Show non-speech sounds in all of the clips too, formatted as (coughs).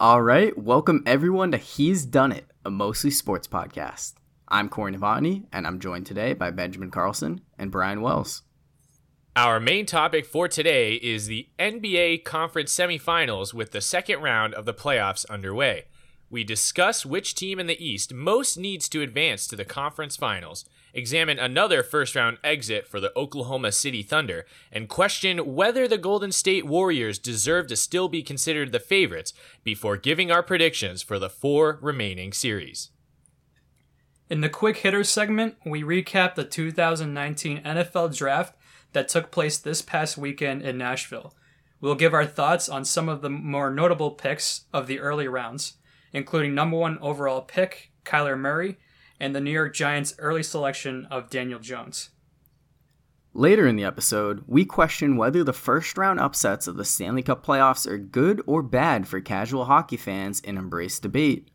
All right, welcome everyone to He's Done It, a mostly sports podcast. I'm Corey Novotny, and I'm joined today by Benjamin Carlson and Brian Wells. Our main topic for today is the NBA Conference semifinals with the second round of the playoffs underway. We discuss which team in the East most needs to advance to the conference finals, examine another first round exit for the Oklahoma City Thunder, and question whether the Golden State Warriors deserve to still be considered the favorites before giving our predictions for the four remaining series. In the quick hitters segment, we recap the 2019 NFL Draft that took place this past weekend in Nashville. We'll give our thoughts on some of the more notable picks of the early rounds, including number one overall pick, Kyler Murray, and the New York Giants' early selection of Daniel Jones. Later in the episode, we question whether the first round upsets of the Stanley Cup playoffs are good or bad for casual hockey fans and embrace debate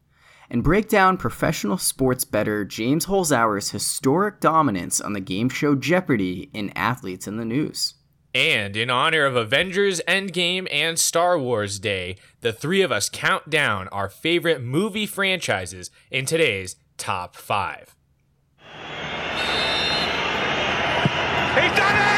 and break down professional sports bettor James Holzhauer's historic dominance on the game show Jeopardy in Athletes in the News. And in honor of Avengers Endgame and Star Wars Day, the three of us count down our favorite movie franchises in today's top five. He's done it!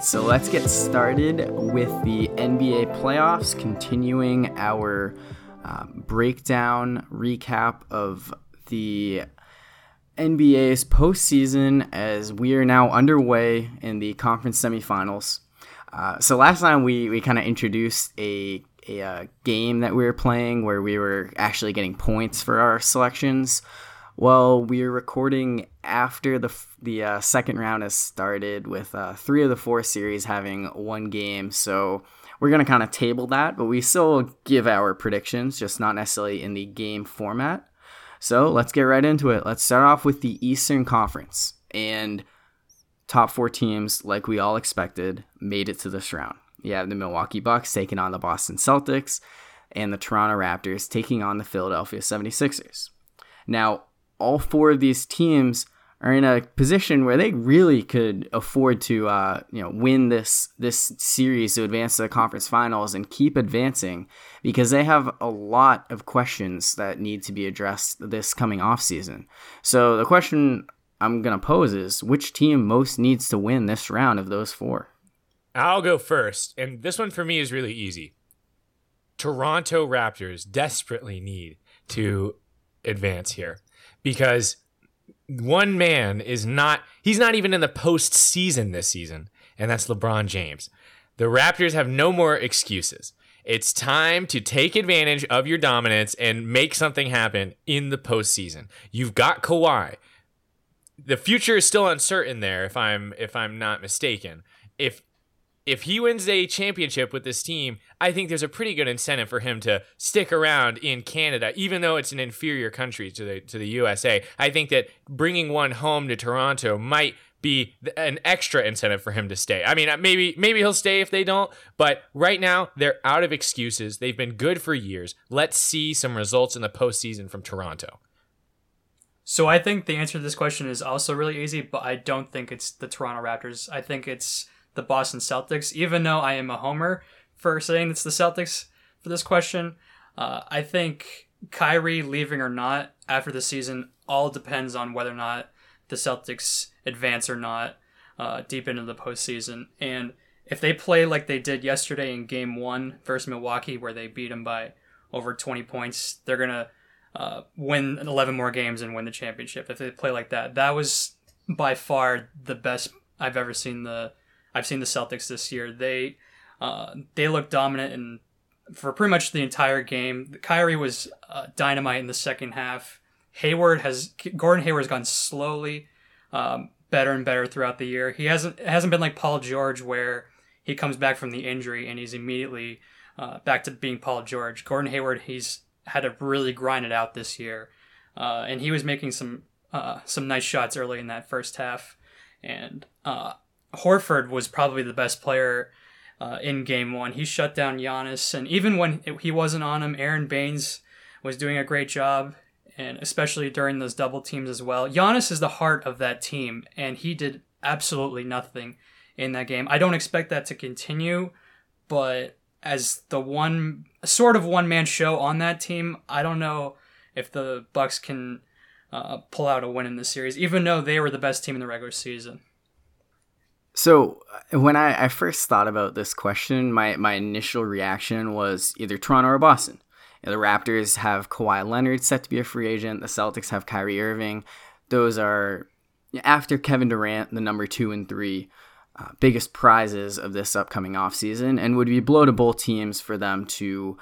Right, so let's get started with the NBA playoffs, continuing our uh, breakdown recap of the NBA's postseason as we are now underway in the conference semifinals. Uh, so last time we, we kind of introduced a, a, a uh, game that we were playing where we were actually getting points for our selections. Well, we are recording after the the uh, second round has started, with uh, three of the four series having one game. So we're gonna kind of table that, but we still give our predictions, just not necessarily in the game format. So let's get right into it. Let's start off with the Eastern Conference and top four teams, like we all expected, made it to this round. You have the Milwaukee Bucks taking on the Boston Celtics, and the Toronto Raptors taking on the Philadelphia 76ers. Now, all four of these teams are in a position where they really could afford to uh, you know win this this series to advance to the conference finals and keep advancing because they have a lot of questions that need to be addressed this coming off season. So the question I'm gonna pose is which team most needs to win this round of those four? I'll go first, and this one for me is really easy. Toronto Raptors desperately need to advance here because one man is not he's not even in the postseason this season, and that's LeBron James. The Raptors have no more excuses. It's time to take advantage of your dominance and make something happen in the postseason. You've got Kawhi. The future is still uncertain there, if I'm if I'm not mistaken. If if he wins a championship with this team, I think there's a pretty good incentive for him to stick around in Canada, even though it's an inferior country to the to the USA. I think that bringing one home to Toronto might be an extra incentive for him to stay. I mean, uh, maybe maybe he'll stay if they don't, but right now they're out of excuses. They've been good for years. Let's see some results in the postseason from Toronto. So I think the answer to this question is also really easy, but I don't think it's the Toronto Raptors. I think it's the Boston Celtics, even though I am a homer for saying it's the Celtics for this question. Uh, I think Kyrie leaving or not after the season all depends on whether or not the Celtics advance or not uh, deep into the postseason. And if they play like they did yesterday in game one versus Milwaukee, where they beat them by over 20 points, they're going to uh, win 11 more games and win the championship. If they play like that, that was by far the best I've ever seen the I've seen the Celtics this year. They uh, they look dominant and for pretty much the entire game. Kyrie was uh, dynamite in the second half. Hayward has Gordon Hayward has gone slowly um, better and better throughout the year. He hasn't hasn't been like Paul George where he comes back from the injury and he's immediately uh, back to being Paul George. Gordon Hayward, he's had to really grind it out this year, uh, and he was making some uh, some nice shots early in that first half. And uh, Horford was probably the best player uh, in game one. He shut down Giannis, and even when he wasn't on him, Aron Baynes was doing a great job, and especially during those double teams as well. Giannis is the heart of that team, and he did absolutely nothing in that game. I don't expect that to continue, but as the one sort of one man show on that team, I don't know if the Bucks can uh, pull out a win in this series, even though they were the best team in the regular season. So when I, I first thought about this question, my, my initial reaction was either Toronto or Boston. You know, the Raptors have Kawhi Leonard set to be a free agent. The Celtics have Kyrie Irving. Those are after Kevin Durant, the number two and three uh, biggest prizes of this upcoming offseason, and would be blow to both teams for them to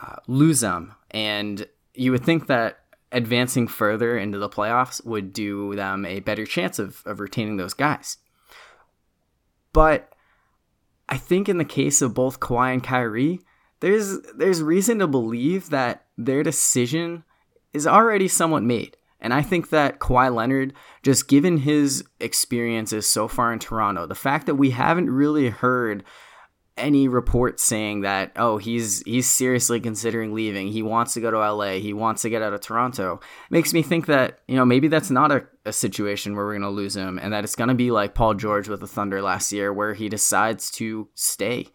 uh, lose them. And you would think that advancing further into the playoffs would do them a better chance of, of retaining those guys. But I think in the case of both Kawhi and Kyrie, there's there's reason to believe that their decision is already somewhat made. And I think that Kawhi Leonard, just given his experiences so far in Toronto, the fact that we haven't really heard any reports saying that oh he's he's seriously considering leaving. He wants to go to LA he wants to get out of Toronto. Makes me think that you know maybe that's not a, a situation where we're going to lose him and that it's going to be like Paul George with the Thunder last year where he decides to stay.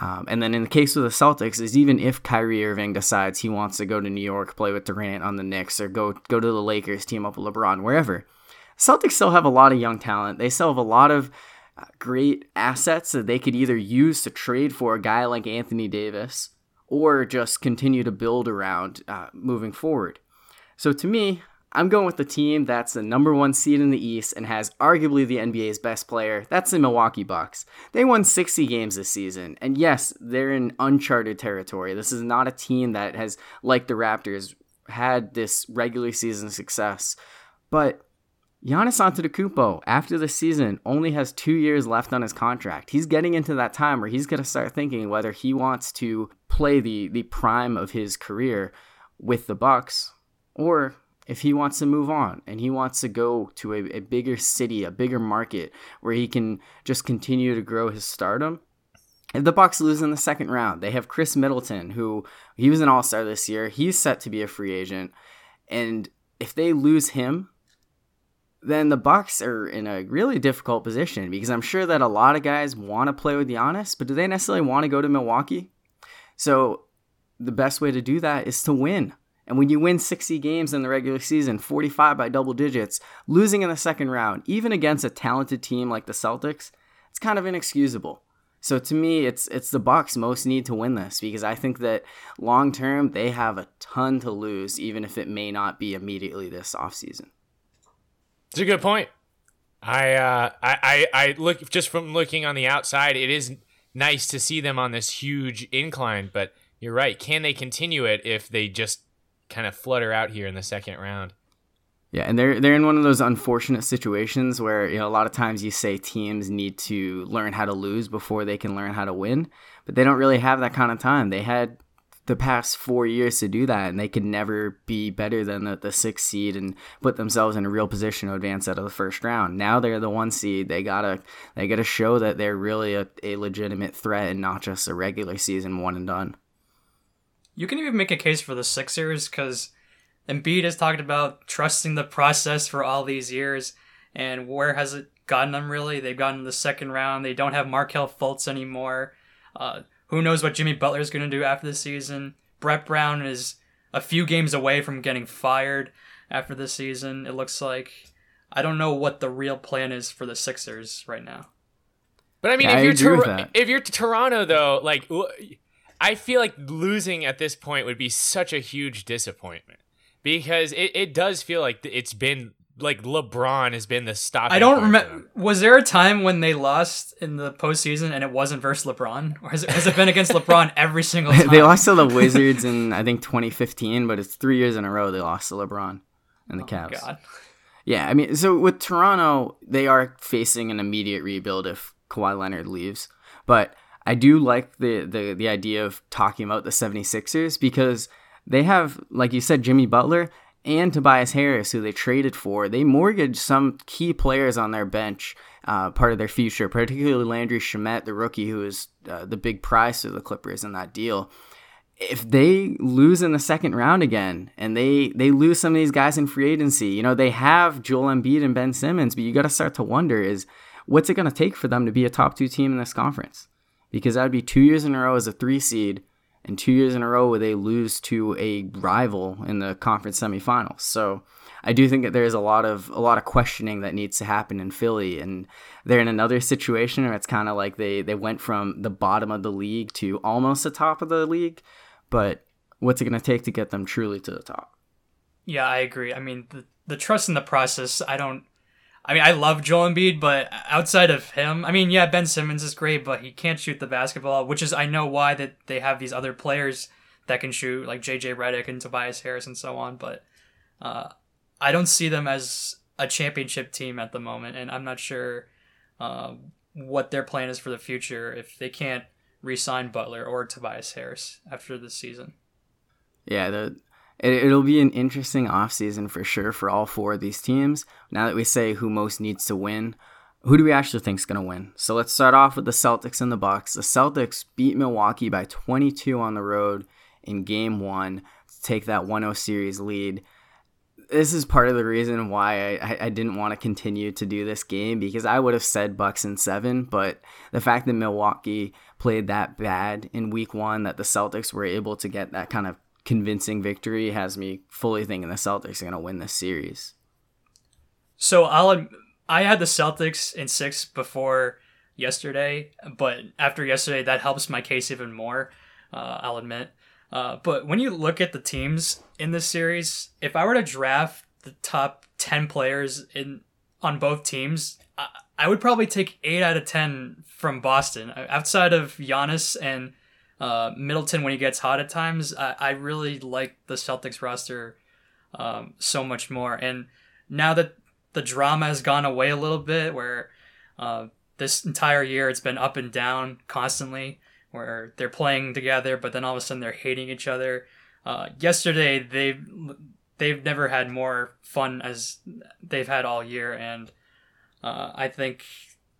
Um, and then in the case of the Celtics is even if Kyrie Irving decides he wants to go to New York play with Durant on the Knicks or go go to the Lakers team up with LeBron wherever Celtics still have a lot of young talent. They still have a lot of great assets that they could either use to trade for a guy like Anthony Davis or just continue to build around uh, moving forward. So to me, I'm going with the team that's the number one seed in the East and has arguably the NBA's best player. That's the Milwaukee Bucks. They won 60 games this season, and yes, they're in uncharted territory. This is not a team that has, like the Raptors, had this regular season success. But Giannis Antetokounmpo, after the season, only has two years left on his contract. He's getting into that time where he's going to start thinking whether he wants to play the the prime of his career with the Bucks, or if he wants to move on and he wants to go to a, a bigger city, a bigger market where he can just continue to grow his stardom. If the Bucks lose in the second round, they have Khris Middleton, who he was an All Star this year. He's set to be a free agent, and if they lose him then the Bucks are in a really difficult position because I'm sure that a lot of guys want to play with Giannis, but do they necessarily want to go to Milwaukee? So the best way to do that is to win. And when you win 60 games in the regular season, 45 by double digits, losing in the second round, even against a talented team like the Celtics, it's kind of inexcusable. So to me, it's it's the Bucks most need to win this because I think that long term they have a ton to lose, even if it may not be immediately this offseason. It's a good point. I, uh, I, I, I look just from looking on the outside, it is nice to see them on this huge incline, but you're right. Can they continue it if they just kind of flutter out here in the second round? Yeah, and they're they're in one of those unfortunate situations where you know a lot of times you say teams need to learn how to lose before they can learn how to win, but they don't really have that kind of time. They had the past four years to do that, and they could never be better than the, the sixth seed and put themselves in a real position to advance out of the first round. Now they're the one seed. They gotta they gotta show that they're really a, a legitimate threat and not just a regular season one and done. You can even make a case for the Sixers because Embiid has talked about trusting the process for all these years, and where has it gotten them really? They've gotten the second round. They don't have Markelle Fultz anymore. Uh, who knows what Jimmy Butler is going to do after the season? Brett Brown is a few games away from getting fired after the season. It looks like I don't know what the real plan is for the Sixers right now. But I mean, Yeah, I if you're Tor- if you're Toronto though, like I feel like losing at this point would be such a huge disappointment because it, it does feel like it's been like LeBron has been the stop. I don't remember. Was there a time when they lost in the postseason and it wasn't versus LeBron, or has it, has it been against LeBron (laughs) every single time? they lost to the Wizards in (laughs) I think 2015, but it's three years in a row they lost to LeBron and the oh Cavs. Oh God. Yeah, I mean, so with Toronto, they are facing an immediate rebuild if Kawhi Leonard leaves. But I do like the, the, the idea of talking about the 76ers because they have, like you said, Jimmy Butler and Tobias Harris, who they traded for. They mortgaged some key players on their bench, uh, part of their future, particularly Landry Shamet, the rookie, who is uh, the big prize to the Clippers in that deal if they lose in the second round again and they they lose some of these guys in free agency, you know, they have Joel Embiid and Ben Simmons, but you got to start to wonder is what's it going to take for them to be a top 2 team in this conference? Because that would be 2 years in a row as a 3 seed and 2 years in a row where they lose to a rival in the conference semifinals. So, I do think that there's a lot of a lot of questioning that needs to happen in Philly, and they're in another situation where it's kind of like they they went from the bottom of the league to almost the top of the league, but what's it going to take to get them truly to the top? Yeah, I agree. I mean, the, the trust in the process, I don't. I mean, I love Joel Embiid, but outside of him, I mean, yeah, Ben Simmons is great, but he can't shoot the basketball, which is I know why that they have these other players that can shoot, like JJ Redick and Tobias Harris and so on. But uh, I don't see them as a championship team at the moment, and I'm not sure uh, what their plan is for the future if they can't re-sign Butler or Tobias Harris after this season. Yeah, the, it, it'll be an interesting offseason for sure for all four of these teams. Now that we say who most needs to win, who do we actually think is going to win? So let's start off with the Celtics and the Bucks. The Celtics beat Milwaukee by 22 on the road in game 1 to take that 1-0 series lead this is part of the reason why I, I didn't want to continue to do this game because I would have said Bucks in seven, but the fact that Milwaukee played that bad in week one, that the Celtics were able to get that kind of convincing victory, has me fully thinking the Celtics are going to win this series. So I'll I had the Celtics in six before yesterday, but after yesterday, that helps my case even more. Uh, I'll admit. Uh, but when you look at the teams in this series, if I were to draft the top ten players in on both teams, I, I would probably take eight out of ten from Boston. Outside of Giannis and uh, Middleton when he gets hot at times, I, I really like the Celtics roster um, so much more. And now that the drama has gone away a little bit, where uh, this entire year it's been up and down constantly where they're playing together, but then all of a sudden they're hating each other. Uh, yesterday they've they've never had more fun as they've had all year, and uh, I think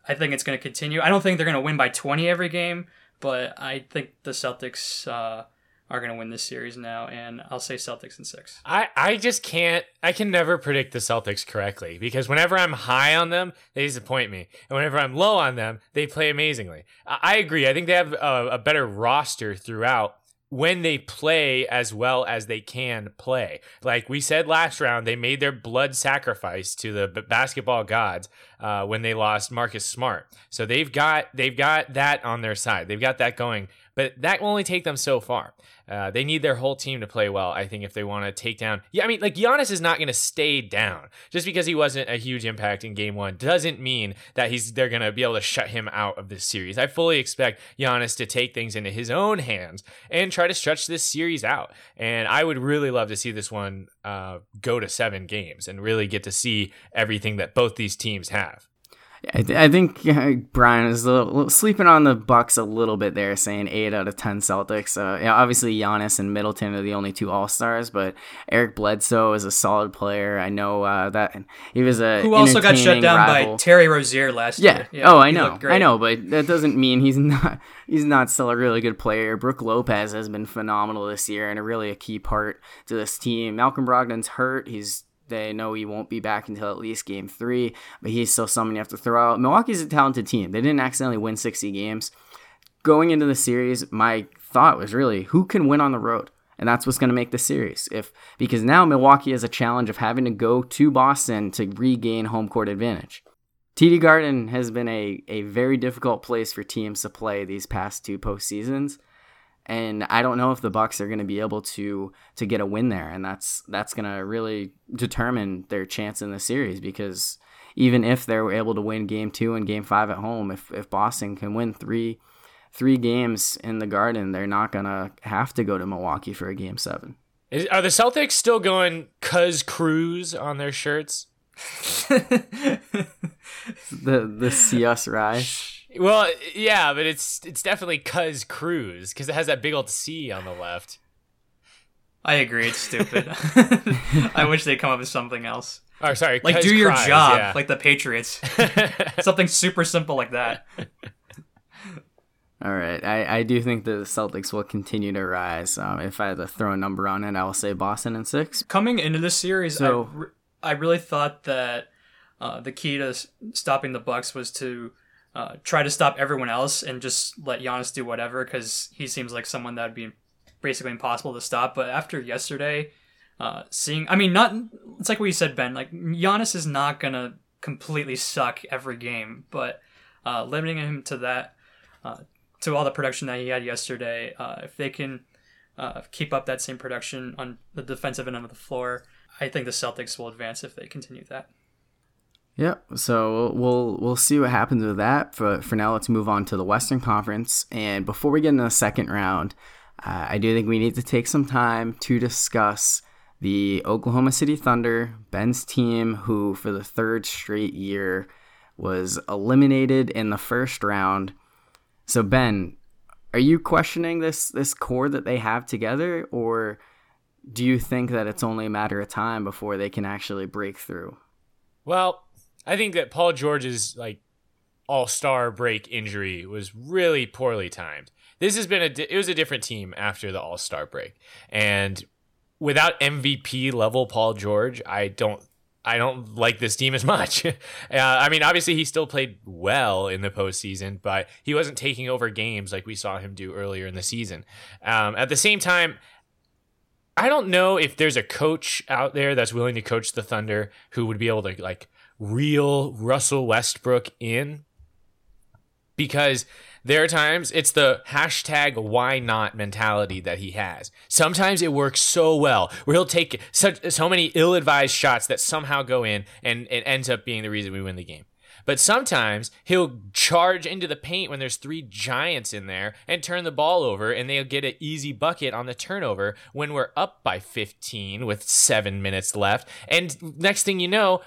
I think it's going to continue. I don't think they're going to win by twenty every game, but I think the Celtics uh, are going to win this series now, and I'll say Celtics in six. I, I just can't, I can never predict the Celtics correctly because whenever I'm high on them, they disappoint me. And whenever I'm low on them, they play amazingly. I, I agree. I think they have a, a better roster throughout when they play as well as they can play. Like we said last round, they made their blood sacrifice to the basketball gods uh, when they lost Marcus Smart. So they've got they've got that on their side. They've got that going, but that will only take them so far. Uh, they need their whole team to play well, I think, if they want to take down. Yeah, I mean, like Giannis is not going to stay down just because he wasn't a huge impact in Game One. Doesn't mean that he's they're going to be able to shut him out of this series. I fully expect Giannis to take things into his own hands and try to stretch this series out. And I would really love to see this one uh, go to seven games and really get to see everything that both these teams have. I, th- I think uh, (laughs) Brian is a little, sleeping on the Bucks a little bit there, saying eight out of ten Celtics. Uh, yeah, obviously Giannis and Middleton are the only two All Stars, but Eric Bledsoe is a solid player. I know uh, that he was a who also got shut down rival. by Terry Rozier last yeah. year. Yeah. Oh, I know, I know, but that doesn't mean he's (laughs) not he's not still a really good player. Brook Lopez has been phenomenal this year and a really a key part to this team. Malcolm Brogdon's hurt. He's they know he won't be back until at least game three, but he's still someone you have to throw out. Milwaukee's a talented team. They didn't accidentally win 60 games. Going into the series, my thought was really who can win on the road? And that's what's going to make the series. If because now Milwaukee has a challenge of having to go to Boston to regain home court advantage. TD Garden has been a, a very difficult place for teams to play these past two postseasons and I don't know if the Bucks are going to be able to to get a win there, and that's that's going to really determine their chance in the series because even if they're able to win Game Two and Game Five at home, if if Boston can win three three games in the Garden, they're not going to have to go to Milwaukee for a Game Seven. Is, are the Celtics still going "Cuz Cruise" on their shirts? (laughs) the the see us rise. Well, yeah, but it's it's definitely Cuz Cruz because it has that big old C on the left. I agree. It's stupid. (laughs) (laughs) I wish they'd come up with something else. Oh, sorry, Like, do your Cries, job, yeah. like the Patriots. (laughs) something super simple like that. All right, I, I do think the Celtics will continue to rise. Um, if I had to throw a number on it, I will say Boston in six. Coming into this series, So- I, re- I really thought that uh, the key to stopping the Bucks was to uh, try to stop everyone else and just let Giannis do whatever because he seems like someone that would be basically impossible to stop. But after yesterday, uh, seeing, I mean, not it's like what you said, Ben. Like Giannis is not gonna completely suck every game, but uh, limiting him to that, uh, to all the production that he had yesterday, uh, if they can uh, keep up that same production on the defensive end of the floor, I think the Celtics will advance if they continue that. Yep. So we'll we'll see what happens with that. For for now, let's move on to the Western Conference. And before we get into the second round, uh, I do think we need to take some time to discuss the Oklahoma City Thunder, Ben's team, who for the third straight year was eliminated in the first round. So Ben, are you questioning this this core that they have together, or do you think that it's only a matter of time before they can actually break through? Well, I think that Paul George's like all-star break injury was really poorly timed. This has been a di- it was a different team after the all-star break. And without MVP level Paul George, I don't I don't like this team as much. (laughs) uh, I mean, obviously he still played well in the postseason, but he wasn't taking over games like we saw him do earlier in the season. Um, at the same time, I don't know if there's a coach out there that's willing to coach the Thunder who would be able to like reel Russell Westbrook in because there are times it's the hashtag why not mentality that he has. Sometimes it works so well where he'll take such so many ill-advised shots that somehow go in and it ends up being the reason we win the game. But sometimes he'll charge into the paint when there's three giants in there and turn the ball over, and they'll get an easy bucket on the turnover when we're up by 15 with seven minutes left. And next thing you know,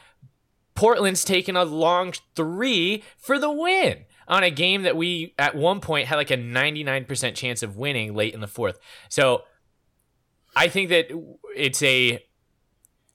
Portland's taken a long three for the win on a game that we at one point had like a 99% chance of winning late in the fourth. So I think that it's a.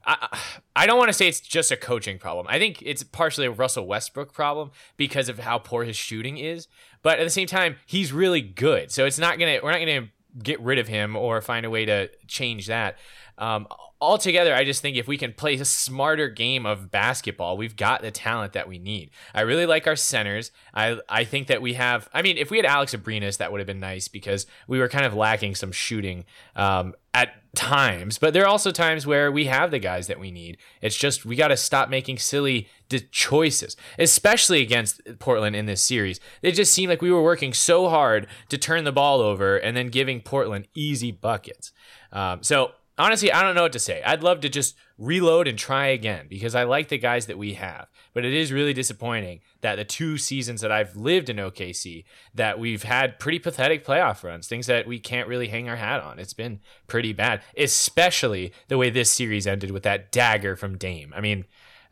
I, I don't want to say it's just a coaching problem. I think it's partially a Russell Westbrook problem because of how poor his shooting is. But at the same time, he's really good. So it's not gonna we're not gonna get rid of him or find a way to change that. Um, altogether, I just think if we can play a smarter game of basketball, we've got the talent that we need. I really like our centers. I I think that we have. I mean, if we had Alex Abrines, that would have been nice because we were kind of lacking some shooting um, at times. But there are also times where we have the guys that we need. It's just we got to stop making silly de- choices, especially against Portland in this series. It just seemed like we were working so hard to turn the ball over and then giving Portland easy buckets. Um, so honestly, I don't know what to say. I'd love to just reload and try again because I like the guys that we have. But it is really disappointing that the two seasons that I've lived in OKC that we've had pretty pathetic playoff runs, things that we can't really hang our hat on. It's been pretty bad, especially the way this series ended with that dagger from Dame. I mean,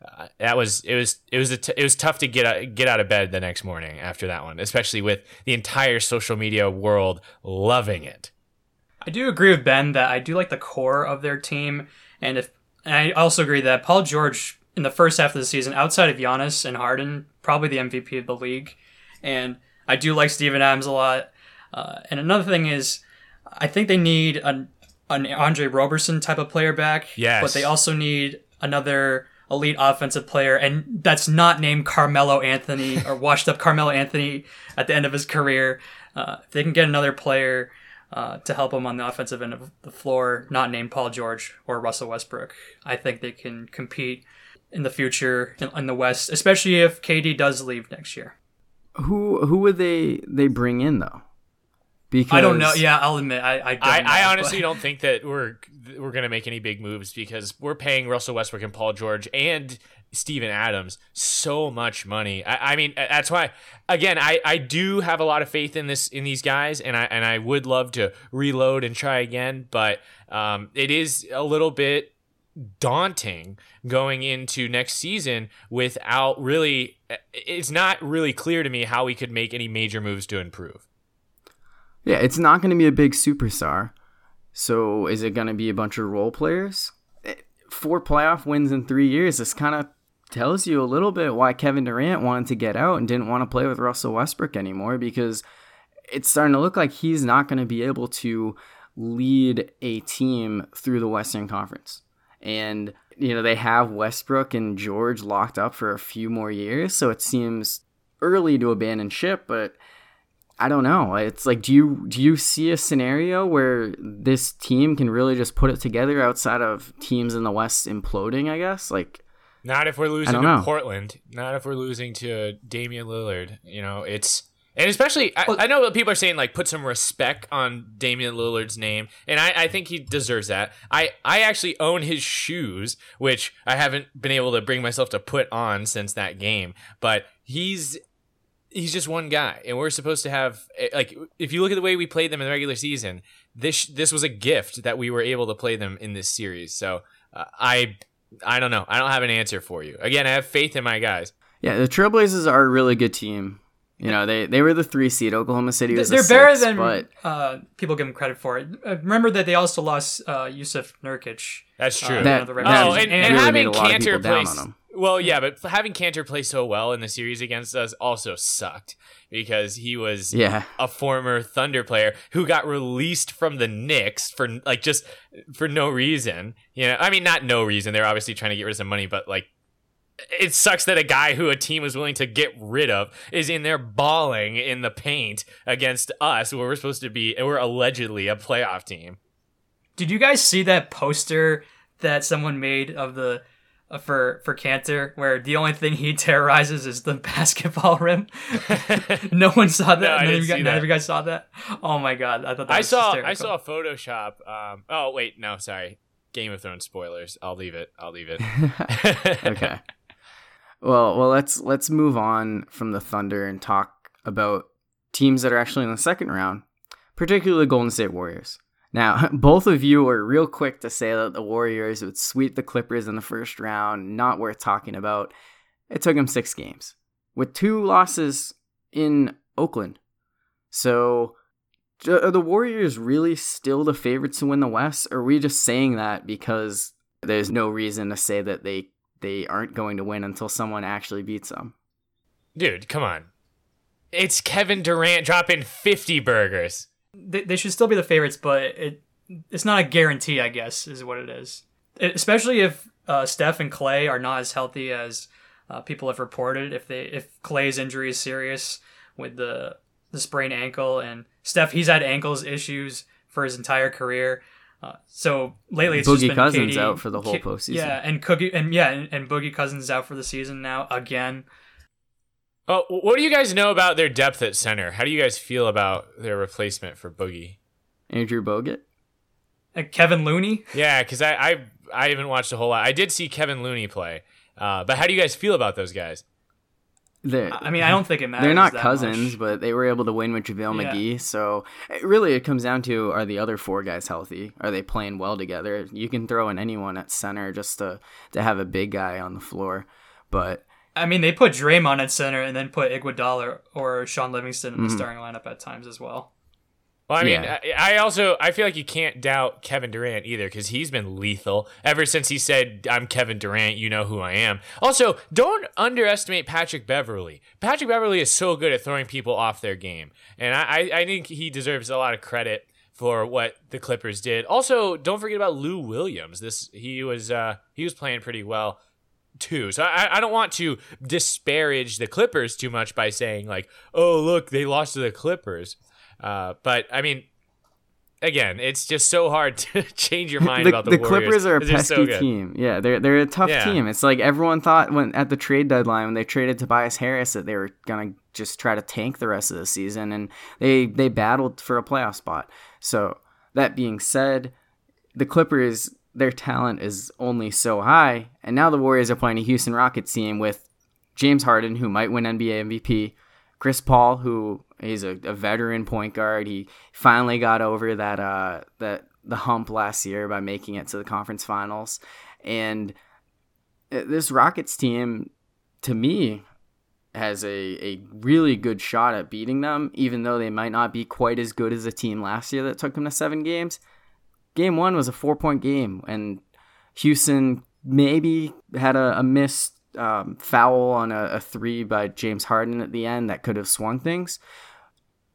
uh, that was it was it was it was tough to get out, get out of bed the next morning after that one, especially with the entire social media world loving it. I do agree with Ben that I do like the core of their team, and if and I also agree that Paul George in the first half of the season, outside of Giannis and Harden, probably the MVP of the league, and I do like Steven Adams a lot. Uh, and another thing is, I think they need an an Andre Roberson type of player back. Yes. but they also need another elite offensive player, and that's not named Carmelo Anthony or (laughs) washed up Carmelo Anthony at the end of his career. Uh, if they can get another player uh, to help them on the offensive end of the floor, not named Paul George or Russell Westbrook, I think they can compete in the future in, in the West, especially if KD does leave next year. Who who would they they bring in though? Because I don't know. Yeah, I'll admit I I, don't I, know, I honestly but- don't think that we're we're gonna make any big moves because we're paying Russell Westbrook and Paul George and Steven Adams so much money. I, I mean, that's why again I, I do have a lot of faith in this in these guys, and I and I would love to reload and try again, but um, it is a little bit daunting going into next season without really it's not really clear to me how we could make any major moves to improve. Yeah, it's not going to be a big superstar. So is it going to be a bunch of role players? Four playoff wins in 3 years, this kind of tells you a little bit why Kevin Durant wanted to get out and didn't want to play with Russell Westbrook anymore because it's starting to look like he's not going to be able to lead a team through the Western Conference. And, you know, they have Westbrook and George locked up for a few more years. So it seems early to abandon ship, but I don't know. It's like, do you do you see a scenario where this team can really just put it together outside of teams in the West imploding? I guess like not if we're losing to know. Portland. Not if we're losing to Damian Lillard. You know, it's and especially, I, I, know that people are saying like put some respect on Damian Lillard's name, and I, I think he deserves that. I, I actually own his shoes, which I haven't been able to bring myself to put on since that game. But he's he's just one guy, and we're supposed to have eh, like if you look at the way we played them in the regular season, this this was a gift that we were able to play them in this series. So uh, I I don't know. I don't have an answer for you. Again, I have faith in my guys. Yeah, the Trailblazers are a really good team. You know, they, they were the three seed. Oklahoma City was They're the better six, than but uh, people give them credit for it. Uh, remember that they also lost uh, Jusuf Nurkic. That's uh, true. in That- the that oh, season. and, and really having made a lot of Kanter people down play. on him. Well, yeah, but having Kanter play so well in the series against us also sucked because he was yeah, a former Thunder player who got released from the Knicks for like just for no reason. You know, I mean, not no reason. They're obviously trying to get rid of some money, but like, it sucks that a guy who a team was willing to get rid of is in there bawling in the paint against us, where we're supposed to be, and we're allegedly a playoff team. Did you guys see that poster that someone made of the for for Kanter, where the only thing he (laughs) terrorizes is the (laughs) basketball rim? (laughs) no one saw that. No, I none, didn't of you guys, see none of you guys saw that. Oh my god, I thought that I was saw hysterical. I saw a Photoshop. Um, oh wait, no, sorry, Game of Thrones spoilers. I'll leave it. I'll leave it. okay. Well, well, let's let's move on from the Thunder and talk about teams that are actually in the second round, particularly Golden State Warriors. Now, (laughs) both of you were real quick to say that the Warriors would sweep the Clippers in the first round, not worth talking about. It took them six games with two losses in Oakland. So, are the Warriors really still the favorites to win the West? Or are we just saying that because there's no reason to say that they they aren't going to win until someone actually beats them? Dude, come on. It's Kevin Durant dropping 50 burgers. They, they should still be the favorites, but it it's not a guarantee. I guess is what it is. It- especially if uh, Steph and Clay are not as healthy as uh, people have reported. If they if Clay's injury is serious with the the sprained ankle, and Steph he's had ankles issues for his entire career. Uh, so lately, it's just been Cousins KD out for the whole postseason. Yeah, and Cookie and yeah, and, and Boogie Cousins out for the season now again. Oh, what do you guys know about their depth at center? How do you guys feel about their replacement for Boogie? Andrew Bogut. And Kevin Looney, Yeah, because I, I I haven't watched a whole lot. I did see Kevin Looney play, uh, but how do you guys feel about those guys? They're, I mean, I don't think it matters. they're not that cousins, much. but they were able to win with JaVale Yeah. McGee. So it really, it comes down to are the other four guys healthy? Are they playing well together? You can throw in anyone at center just to to have a big guy on the floor, but I mean, they put Draymond at center and then put Iguodala or, or Shaun Livingston in the Mhm. starting lineup at times as well. Well, I mean, Yeah. I, I also I feel like you can't doubt Kevin Durant either because he's been lethal ever since he said, "I'm Kevin Durant, you know who I am." Also, don't underestimate Patrick Beverley. Patrick Beverley is so good at throwing people off their game, and I, I, I think he deserves a lot of credit for what the Clippers did. Also, don't forget about Lou Williams. This he was uh, he was playing pretty well too. So I, I don't want to disparage the Clippers too much by saying like, oh look, they lost to the Clippers. Uh, but I mean, again, it's just so hard (laughs) to change your mind the, about the, the Warriors Clippers are a pesky so team. Yeah, they're they're a tough Yeah. team. It's like everyone thought when at the trade deadline when they traded Tobias Harris that they were gonna just try to tank the rest of the season, and they they battled for a playoff spot. So that being said, the Clippers their talent is only so high, and now the Warriors are playing a Houston Rockets team with James Harden, who might win NBA MVP, Chris Paul, who is a, a veteran point guard. He finally got over that uh that the hump last year by making it to the conference finals. And uh, this Rockets team, to me, has a, a really good shot at beating them, even though they might not be quite as good as the team last year that took them to seven games. Game one was a four point game, and Houston maybe had a, a missed um, foul on a, a, three by James Harden at the end that could have swung things.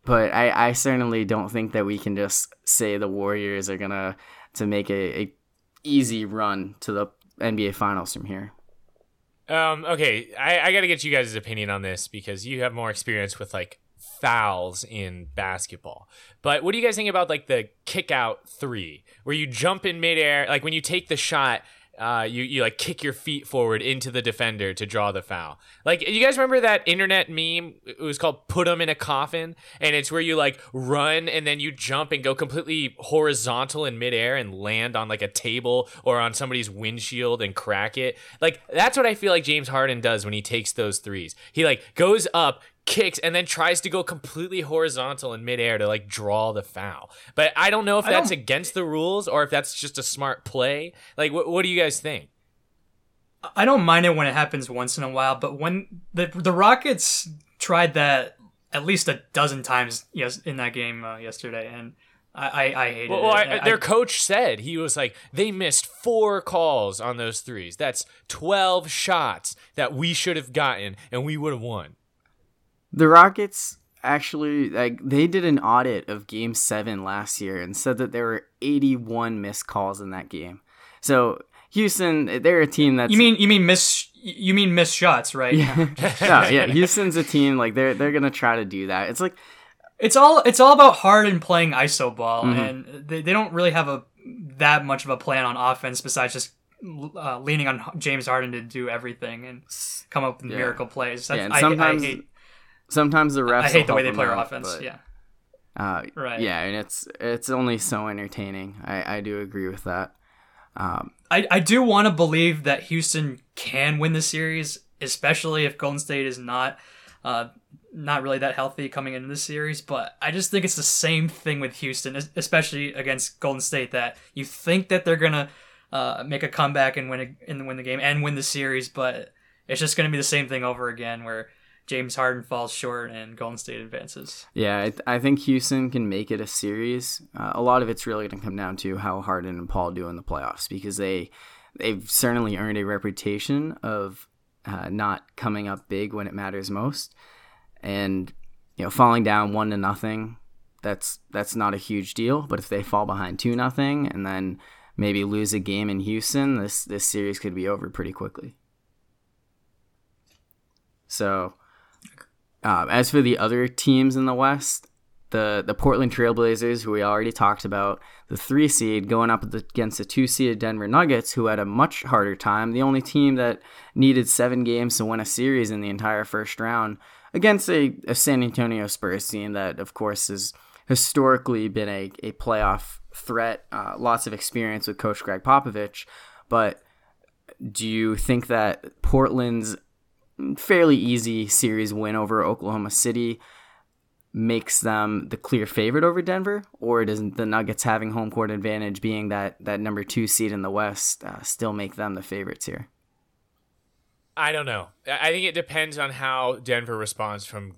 But I, I certainly don't think that we can just say the Warriors are gonna to make a, a easy run to the NBA Finals from here. Um, okay, I, I got to get you guys' opinion on this because you have more experience with like fouls in basketball. But what do you guys think about like the kick out three, where you jump in midair, like when you take the shot uh, you you like kick your feet forward into the defender to draw the foul. Like you guys remember that internet meme? It was called "Put them in a coffin," and it's where you like run and then you jump and go completely horizontal in midair and land on like a table or on somebody's windshield and crack it. Like that's what I feel like James Harden does when he takes those threes. He like goes up, kicks and then tries to go completely horizontal in midair to like draw the foul. But I don't know if that's against the rules or if that's just a smart play. Like, what, what do you guys think? I don't mind it when it happens once in a while, but when the the Rockets tried that at least a dozen times yes in that game uh, yesterday, and I I, I hated well, it. Well, I, their coach said he was like they missed four calls on those threes. That's twelve shots that we should have gotten, and we would have won. The Rockets actually like they did an audit of game 7 last year and said that there were 81 missed calls in that game. So, Houston, they're a team that's You mean you mean miss you mean miss shots, right? Yeah. (laughs) no, yeah, Houston's a team like they're they're going to try to do that. It's like it's all it's all about Harden playing iso ball mm-hmm. and they, they don't really have a that much of a plan on offense besides just uh, leaning on James Harden to do everything and come up with yeah. miracle plays. That's, yeah, and sometimes I, I hate Sometimes the refs. I hate the way they play out, offense. But, yeah. Uh, right. Yeah, and it's it's only so entertaining. I, I do agree with that. Um, I, I do want to believe that Houston can win the series, especially if Golden State is not uh, not really that healthy coming into the series. But I just think it's the same thing with Houston, especially against Golden State. That you think that they're gonna uh, make a comeback and win a, and win the game and win the series, but it's just gonna be the same thing over again where James Harden falls short and Golden State advances. Yeah, I, th- I think Houston can make it a series. Uh, a lot of it's really going to come down to how Harden and Paul do in the playoffs because they they've certainly earned a reputation of uh, not coming up big when it matters most, and you know falling down one to nothing. That's that's not a huge deal. But if they fall behind two nothing and then maybe lose a game in Houston, this this series could be over pretty quickly. So um, as for the other teams in the West, the the Portland Trailblazers, who we already talked about, the three seed going up against the two seeded Denver Nuggets, who had a much harder time. The only team that needed seven games to win a series in the entire first round against a, a San Antonio Spurs team that, of course, has historically been a, a playoff threat. Uh, lots of experience with Coach Gregg Popovich, but do you think that Portland's fairly easy series win over Oklahoma City makes them the clear favorite over Denver, or does the Nuggets having home court advantage, being that that number two seed in the West, uh, still make them the favorites here? I don't know. I think it depends on how Denver responds from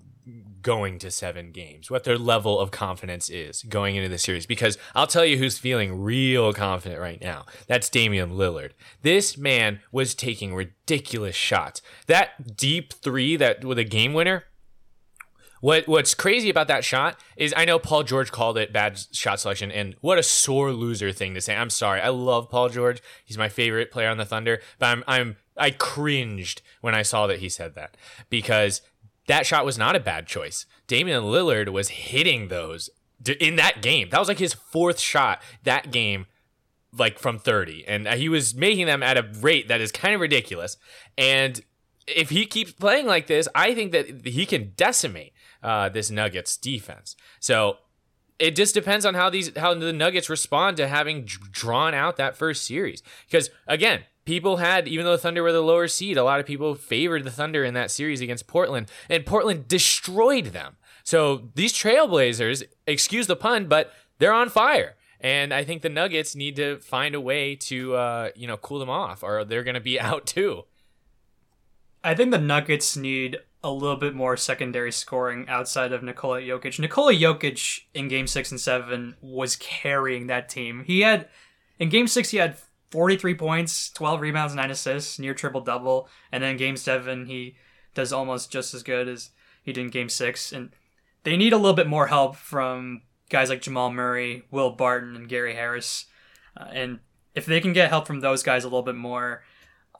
going to seven games, what their level of confidence is going into the series. Because I'll tell you who's feeling real confident right now. That's Damian Lillard. This man was taking ridiculous shots. That deep three that with a game winner. What what's crazy about that shot is I know Paul George called it bad shot selection and what a sore loser thing to say. I'm sorry. I love Paul George. He's my favorite player on the Thunder, but I'm I'm I cringed when I saw that he said that because that shot was not a bad choice. Damian Lillard was hitting those in that game. That was like his fourth shot that game, like from 30. And he was making them at a rate that is kind of ridiculous. And if he keeps playing like this, I think that he can decimate uh, this Nuggets defense. So it just depends on how these how the Nuggets respond to having drawn out that first series. Because again, people had, even though the Thunder were the lower seed, a lot of people favored the Thunder in that series against Portland, and Portland destroyed them. So these Trailblazers, excuse the pun, but they're on fire. And I think the Nuggets need to find a way to, uh, you know, cool them off, or they're going to be (laughs) out too. I think the Nuggets need a little bit more secondary scoring outside of Nikola Jokic. Nikola Jokic in game six and seven was carrying that team. He had, in game six, he had 43 points, 12 rebounds, 9 assists, near triple double. And then game seven, he does almost just as good as he did in game six. And they need a little bit more help from guys like Jamal Murray, Will Barton, and Gary Harris. Uh, and if they can get help from those guys a little bit more,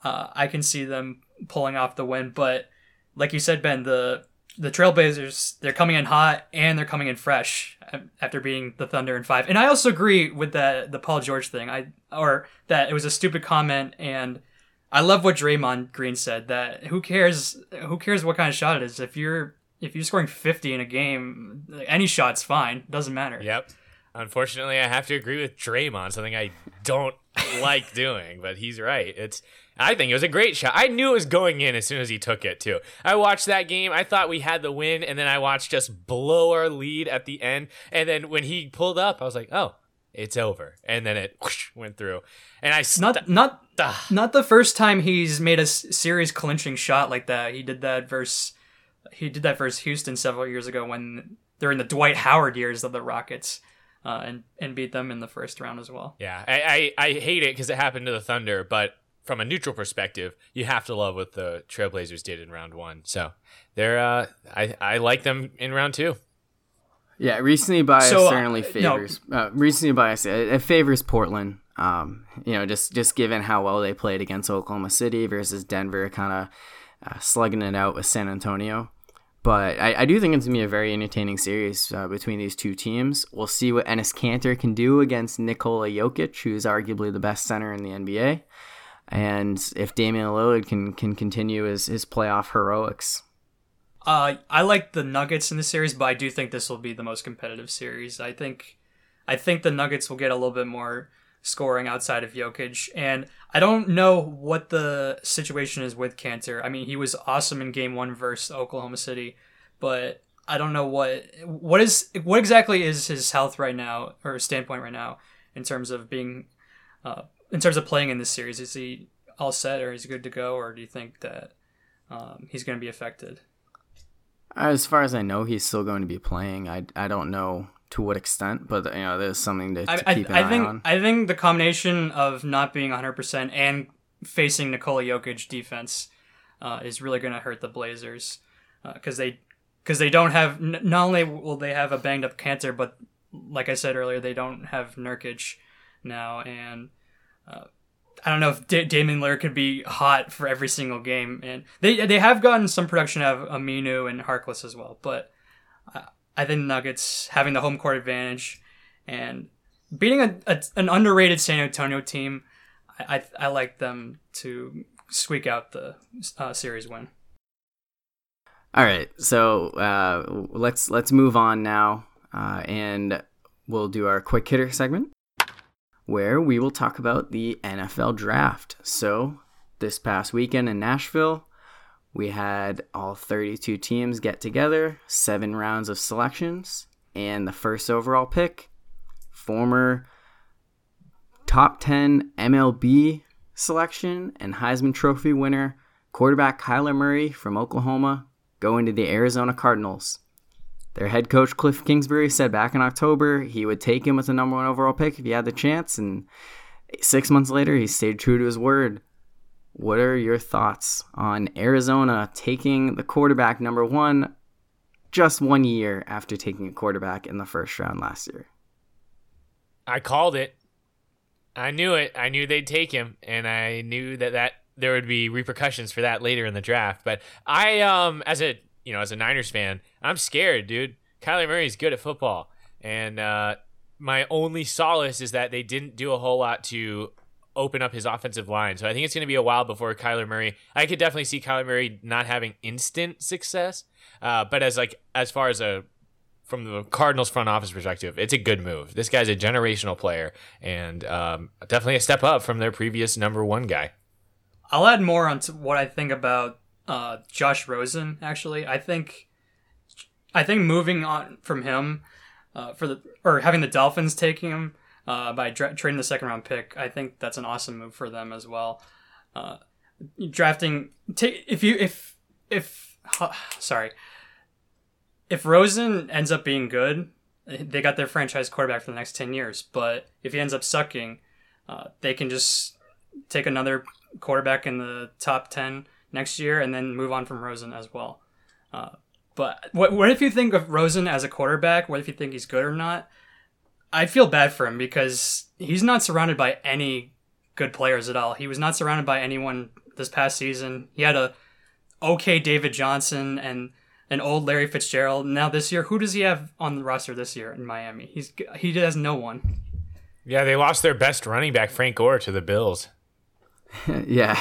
uh, I can see them pulling off the win. But like you said, Ben, the the Trailblazers they're coming in hot and they're coming in fresh after beating the Thunder in five. And I also agree with that the Paul George thing. I or that it was a stupid comment and. I love what Draymond Green said that who cares who cares what kind of shot it is if you're if you're scoring 50 in a game any shot's fine doesn't matter Yep. Unfortunately, I have to agree with Draymond, something I don't (laughs) like doing, but he's right. It's I think it was a great shot. I knew it was going in as soon as he took it too. I watched that game. I thought we had the win, and then I watched just blow our lead at the end. And then when he pulled up, I was like, "Oh, it's over." And then it whoosh, went through. And I st- not not Ah. not the first time he's made a s- series clinching shot like that he did that versus he did that versus Houston several years ago when they're in the Dwight Howard years of the Rockets uh, and and beat them in the first round as well yeah, I I, I hate it because it happened to the Thunder, but from a neutral perspective, you have to love what the Trailblazers did in round one. So they're uh, I I like them in round two. Yeah, recently bias So, uh, certainly no. favors. Uh, recently bias it, it favors Portland. Um, you know, just just given how well they played against Oklahoma City versus Denver, kind of uh, slugging it out with San Antonio. But I, I do think it's gonna be a very entertaining series uh, between these two teams. We'll see what Enes Kanter can do against Nikola Jokic, who's arguably the best center in the NBA, and if Damian Lillard can can continue his his playoff heroics. Uh, I like the Nuggets in the series, but I do think this will be the most competitive series. I think, I think the Nuggets will get a little bit more scoring outside of Jokic, and I don't know what the situation is with Kanter. I mean, he was awesome in Game One versus Oklahoma City, but I don't know what what is what exactly is his health right now or standpoint right now in terms of being, uh, in terms of playing in this series. Is he all set or is he good to go, or do you think that um, he's going to be affected? As far as I know, he's still going to be playing. I, I don't know to what extent, but you know, there's something to, to I, I, keep an I eye think on. I think the combination of not being 100% and facing Nikola Jokic defense uh, is really going to hurt the Blazers because they because they don't have n- not only will they have a banged up Kanter, but like I said earlier, they don't have Nurkic now, and uh, I don't know if D- Damian Lillard could be hot for every single game, and they they have gotten some production out of Aminu and Harkless as well, but uh, I think Nuggets having the home court advantage and beating a, a an underrated San Antonio team, I, I I like them to squeak out the uh, series win. All right, so uh, let's let's move on now, uh, and we'll do our quick hitter segment, where we will talk about the NFL draft. So this past weekend in Nashville, we had all 32 teams get together, seven rounds of selections, and the first overall pick, former top 10 MLB selection and Heisman Trophy winner quarterback Kyler Murray from Oklahoma going to the Arizona Cardinals. Their head coach Cliff Kingsbury said back in October he would take him with the number one overall pick if he had the chance, and six months later he stayed true to his word. What are your thoughts on Arizona taking the quarterback number one just one year after taking a quarterback in the first round last year? I called it. I knew it. I knew they'd take him, and I knew that that there would be repercussions for that later in the draft. But I, um, as a you know, as a Niners fan, I'm scared, dude. Kyler Murray's good at football, and uh, my only solace is that they didn't do a whole lot to open up his offensive line. So I think it's going to be a while before Kyler Murray. I could definitely see Kyler Murray not having instant success, uh, but as like as far as a from the Cardinals front office perspective, it's a good move. This guy's a generational player and um, definitely a step up from their previous number one guy. I'll add more on what I think about uh, Josh Rosen. Actually, I think I think moving on from him uh, for the or having the Dolphins taking him uh, by dra- trading the second round pick. I think that's an awesome move for them as well. Uh, drafting ta- if you if if sorry if Rosen ends up being good, they got their franchise quarterback for the next ten years. But if he ends up sucking, uh, they can just take another quarterback in the top ten next year and then move on from Rosen as well. Uh, but what, what if you think of Rosen as a quarterback? What if you think he's good or not? I feel bad for him because he's not surrounded by any good players at all. He was not surrounded by anyone this past season. He had a okay David Johnson and an old Larry Fitzgerald. Now this year, who does he have on the roster this year in Miami? He's he has no one. Yeah, they lost their best running back, Frank Gore, to the Bills. (laughs) yeah.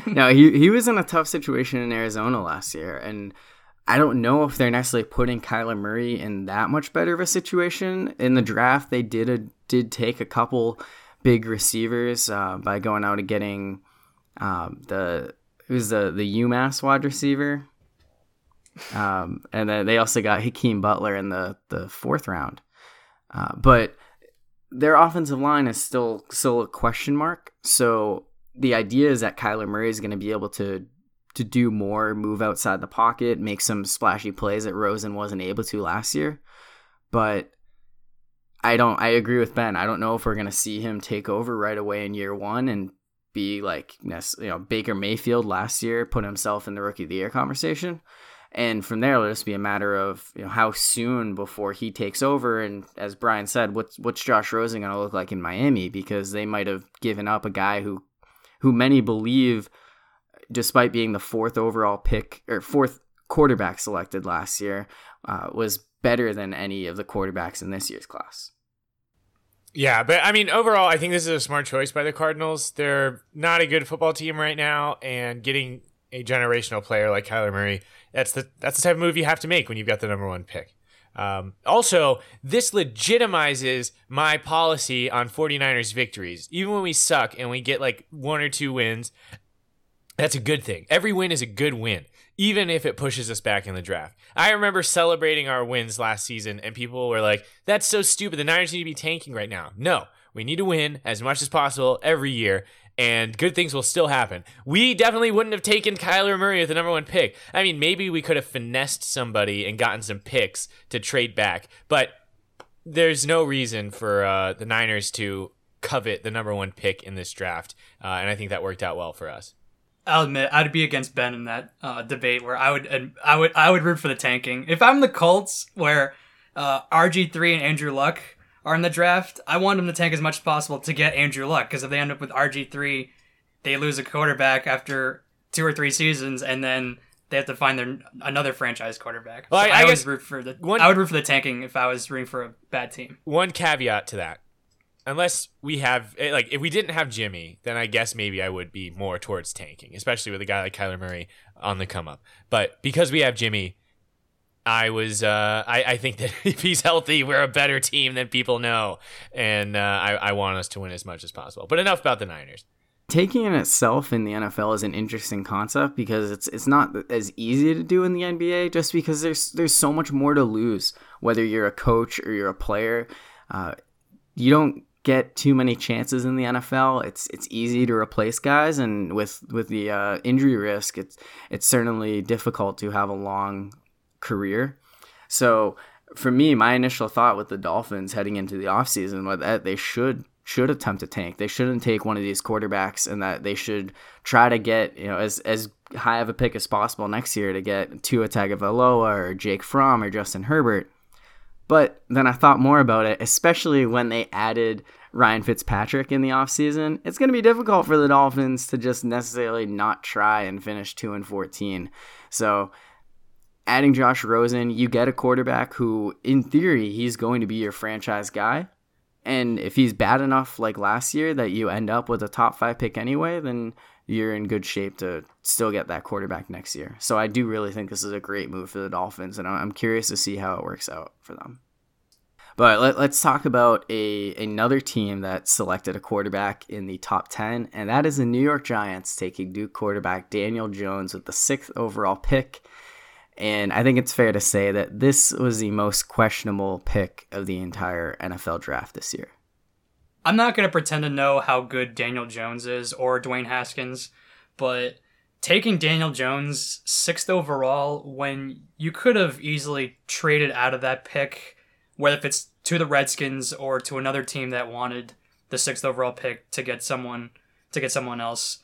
(laughs) no, he he was in a tough situation in Arizona last year, and I don't know if they're necessarily putting Kyler Murray in that much better of a situation. In the draft, they did a, did take a couple big receivers uh, by going out and getting um, the who's the the UMass wide receiver, um, and then they also got Hakeem Butler in the the fourth round. Uh, but their offensive line is still still a question mark. So the idea is that Kyler Murray is going to be able to to do more, move outside the pocket, make some splashy plays that Rosen wasn't able to last year. But I don't I agree with Ben. I don't know if we're going to see him take over right away in year 1 and be like you know Baker Mayfield last year put himself in the rookie of the year conversation. And from there, it'll just be a matter of you know how soon before he takes over. And as Brian said, what's what's Josh Rosen going to look like in Miami? Because they might have given up a guy who who many believe, despite being the fourth overall pick or fourth quarterback selected last year, uh, was better than any of the quarterbacks in this year's class. Yeah, but I mean, overall, I think this is a smart choice by the Cardinals. They're not a good football team right now, and getting a generational player like Kyler Murray, that's the that's the type of move you have to make when you've got the number one pick. Um, also, this legitimizes my policy on 49ers victories. Even when we suck and we get like one or two wins, that's a good thing. Every win is a good win, even if it pushes us back in the draft. I remember celebrating our wins last season, and people were like, that's so stupid. The Niners need to be tanking right now. No, we need to win as much as possible every year and good things will still happen. We definitely wouldn't have taken Kyler Murray as the number one pick. I mean, maybe we could have finessed somebody and gotten some picks to trade back, but there's no reason for uh, the Niners to covet the number one pick in this draft, uh, and I think that worked out well for us. I'll admit I'd be against Ben in that uh, debate where I would I would I would root for the tanking. If I'm the Colts, where uh, RG three and Andrew Luck are in the draft, I want them to tank as much as possible to get Andrew Luck because if they end up with RG three, they lose a quarterback after two or three seasons, and then they have to find their another franchise quarterback. Well, so I, I, I root for the. One, I would root for the tanking if I was rooting for a bad team. One caveat to that, unless we have eh, like if we didn't have Jimmy, then I guess maybe I would be more towards tanking, especially with a guy like Kyler Murray on the come up. But because we have Jimmy, I was uh, I, I think that (laughs) if he's healthy, we're a better team than people know, and uh, I, I want us to win as much as possible. But enough about the Niners. Taking in itself in the NFL is an interesting concept because it's it's not as easy to do in the NBA just because there's there's so much more to lose whether you're a coach or you're a player. Uh, you don't get too many chances in the NFL. It's it's easy to replace guys, and with with the uh, injury risk, it's it's certainly difficult to have a long career. So for me, my initial thought with the Dolphins heading into the offseason was that they should should attempt to tank. They shouldn't take one of these quarterbacks and that they should try to get, you know, as as high of a pick as possible next year to get Tua Tagovailoa or Jake Fromm or Justin Herbert. But then I thought more about it, especially when they added Ryan Fitzpatrick in the offseason. It's going to be difficult for the Dolphins to just necessarily not try and finish 2 and 14. So, adding Josh Rosen, you get a quarterback who, in theory, he's going to be your franchise guy. And if he's bad enough like last year that you end up with a top five pick anyway, then you're in good shape to still get that quarterback next year. So I do really think this is a great move for the Dolphins, and I'm curious to see how it works out for them. But let, us talk about a another team that selected a quarterback in the top 10, and that is the New York Giants taking Duke quarterback Daniel Jones with the sixth overall pick. And I think it's fair to say that this was the most questionable pick of the entire NFL draft this year. I'm not going to pretend to know how good Daniel Jones is or Dwayne Haskins, but taking Daniel Jones sixth overall when you could have easily traded out of that pick, whether if it's to the Redskins or to another team that wanted the sixth overall pick to get someone to get someone else.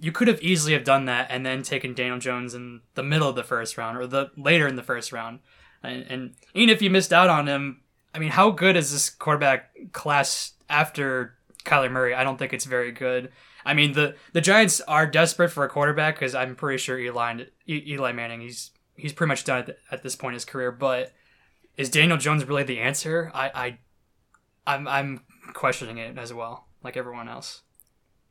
You could have easily have done that and then taken Daniel Jones in the middle of the first round or the later in the first round. And, and even if you missed out on him, I mean, how good is this quarterback class after Kyler Murray? I don't think it's very good. I mean, the the Giants are desperate for a quarterback because I'm pretty sure Eli Eli Manning he's he's pretty much done at, at this point in his career. But is Daniel Jones really the answer? I I I'm I'm questioning it as well, like everyone else.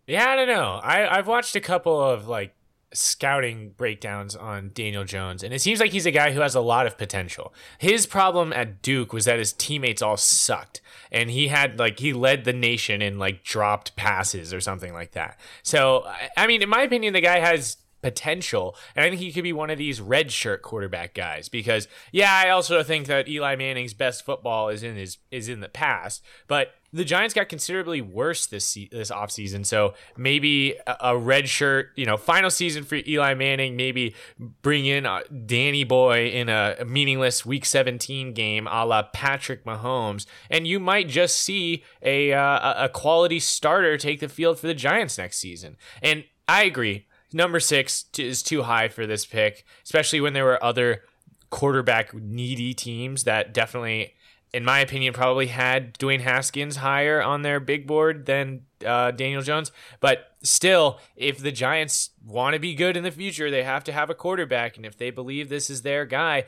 Yeah, I don't know. I I've watched a couple of like scouting breakdowns on Daniel Jones, and it seems like he's a guy who has a lot of potential. His problem at Duke was that his teammates all sucked, and he had like he led the nation in like dropped passes or something like that. So, I mean, in my opinion, the guy has potential. And I think he could be one of these red shirt quarterback guys because yeah, I also think that Eli Manning's best football is in his is in the past, but the Giants got considerably worse this this offseason. So maybe a, a red shirt, you know, final season for Eli Manning, maybe bring in uh, Danny Boy in a meaningless week 17 game a la Patrick Mahomes, and you might just see a, uh, a quality starter take the field for the Giants next season. And I agree number six is too high for this pick, especially when there were other quarterback needy teams that definitely, in my opinion, probably had Dwayne Haskins higher on their big board than uh, Daniel Jones. But still, if the Giants want to be good in the future, they have to have a quarterback. And if they believe this is their guy,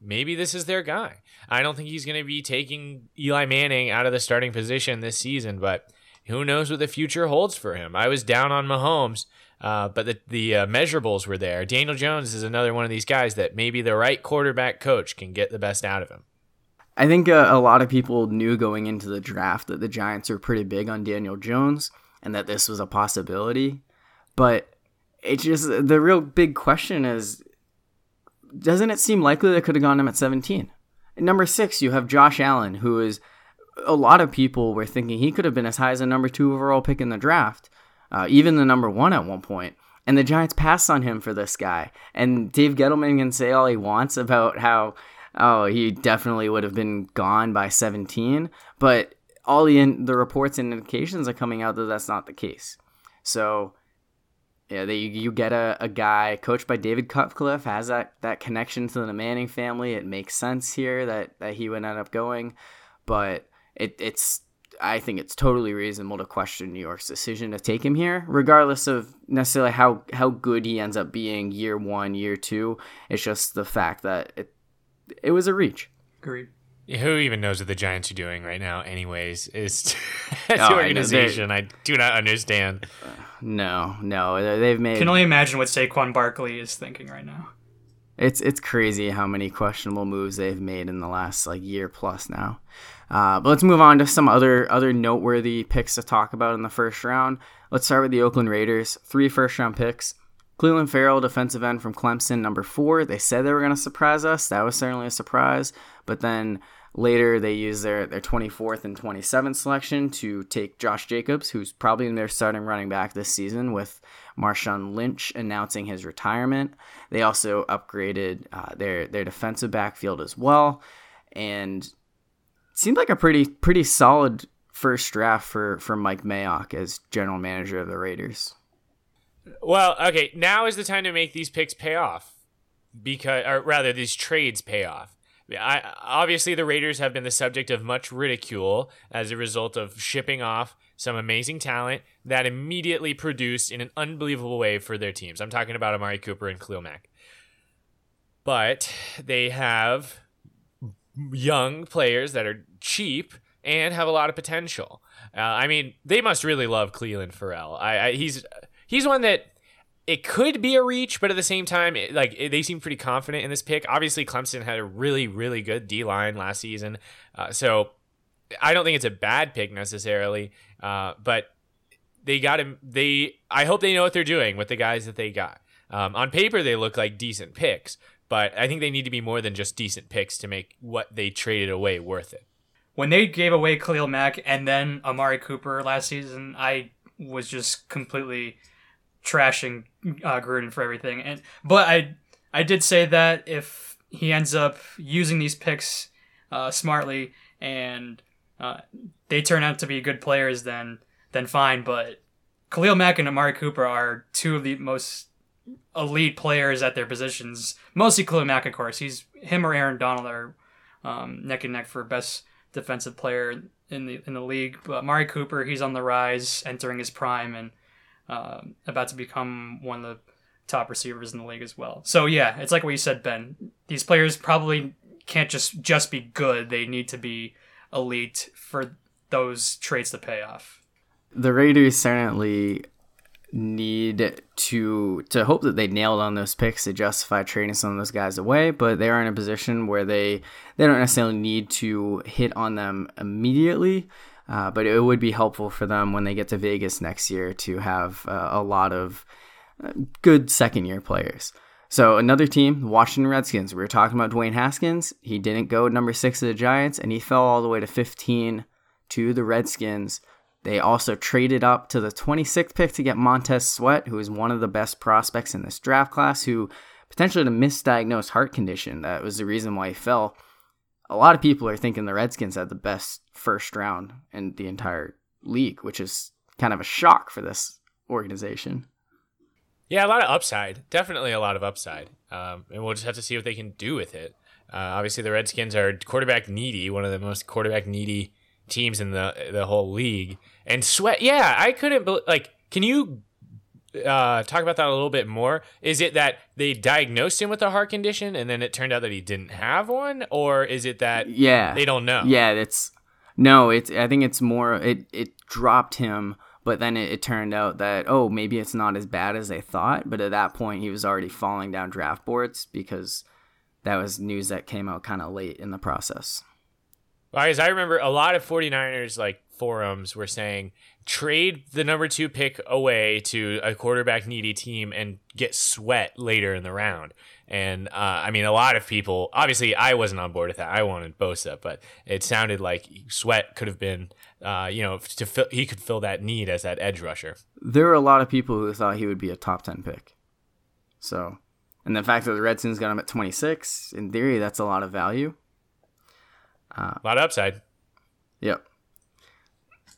maybe this is their guy. I don't think he's going to be taking Eli Manning out of the starting position this season, but who knows what the future holds for him. I was down on Mahomes uh, but the the uh, measurables were there. Daniel Jones is another one of these guys that maybe the right quarterback coach can get the best out of him. I think uh, a lot of people knew going into the draft that the Giants are pretty big on Daniel Jones and that this was a possibility. But it just the real big question is doesn't it seem likely they could have gone him at 17? At number 6, you have Josh Allen who is a lot of people were thinking he could have been as high as a number 2 overall pick in the draft uh, even the number one at one point. And the Giants passed on him for this guy. And Dave Gettleman can say all he wants about how, oh, he definitely would have been gone by 17. But all the, in, the reports and indications are coming out that that's not the case. So, yeah, they, you get a, a guy coached by David Cutcliffe, has that, that connection to the Manning family. It makes sense here that, that he would end up going. But it, it's I think it's totally reasonable to question New York's decision to take him here, regardless of necessarily how how good he ends up being year one, year two. It's just the fact that it it was a reach. Agreed. Who even knows what the Giants are doing right now? Anyways, is (laughs) oh, as oh, organization, I, I, do not understand. (sighs) No, no, they've made. Can only imagine what Saquon Barkley is thinking right now. It's it's crazy how many questionable moves they've made in the last like year plus now. Uh, but let's move on to some other other noteworthy picks to talk about in the first round. Let's start with the Oakland Raiders. Three first round picks. Clelin Ferrell, defensive end from Clemson, number four. They said they were going to surprise us. That was certainly a surprise. But then later they used their, their 24th and 27th selection to take Josh Jacobs, who's probably their starting running back this season, with Marshawn Lynch announcing his retirement. They also upgraded uh, their their defensive backfield as well. And seemed like a pretty pretty solid first draft for for Mike Mayock as general manager of the Raiders. Well, okay, now is the time to make these picks pay off, because or rather these trades pay off. I, obviously, the Raiders have been the subject of much ridicule as a result of shipping off some amazing talent that immediately produced in an unbelievable way for their teams. I'm talking about Amari Cooper and Khalil Mack. But they have young players that are cheap and have a lot of potential. Uh, I mean, they must really love Clelin Ferrell. I, I, he's he's one that it could be a reach, but at the same time, it, like it, they seem pretty confident in this pick. Obviously, Clemson had a really really good D line last season, uh, so I don't think it's a bad pick necessarily. Uh, but they got him. They I hope they know what they're doing with the guys that they got. Um, on paper, they look like decent picks, but I think they need to be more than just decent picks to make what they traded away worth it when they gave away Khalil Mack and then Amari Cooper last season, I was just completely trashing uh, Gruden for everything. And but I I did say that if he ends up using these picks uh, smartly and uh, they turn out to be good players, then then fine. But Khalil Mack and Amari Cooper are two of the most elite players at their positions. Mostly Khalil Mack, of course. He's him or Aaron Donald are um, neck and neck for best defensive player in the in the league. But Amari Cooper, he's on the rise, entering his prime, and uh, about to become one of the top receivers in the league as well. So yeah, it's like what you said, Ben. These players probably can't just just be good. They need to be elite for those traits to pay off. The Raiders certainly need to to hope that they nailed on those picks to justify trading some of those guys away, but they are in a position where they they don't necessarily need to hit on them immediately. Uh, but it would be helpful for them when they get to Vegas next year to have uh, a lot of uh, good second year players. So another team, Washington Redskins. We were talking about Dwayne Haskins. He didn't go number six of the Giants, and he fell all the way to 15 to the Redskins. They also traded up to the 26th pick to get Montez Sweat, who is one of the best prospects in this draft class, who potentially had a misdiagnosed heart condition. That was the reason why he fell a lot of people are thinking the Redskins had the best first round in the entire league, which is kind of a shock for this organization. Yeah, a lot of upside. Definitely a lot of upside. Um, and we'll just have to see what they can do with it. Uh, obviously, the Redskins are quarterback needy, one of the most quarterback needy teams in the the whole league. And Sweat, yeah, I couldn't be- like. Can you uh, talk about that a little bit more? Is it that they diagnosed him with a heart condition and then it turned out that he didn't have one, or is it that yeah they don't know? Yeah, it's no, it's I think it's more it it dropped him, but then it, it turned out that oh maybe it's not as bad as they thought, but at that point he was already falling down draft boards because that was news that came out kind of late in the process. Because I remember a lot of 49ers like forums were saying trade the number two pick away to a quarterback needy team and get sweat later in the round. And uh, I mean, a lot of people, obviously, I wasn't on board with that. I wanted Bosa, but it sounded like Sweat could have been, uh, you know, to fill, he could fill that need as that edge rusher. There were a lot of people who thought he would be a top 10 pick. So, and the fact that the Redskins got him at 26, in theory, that's a lot of value. Uh, a lot of upside. Yep.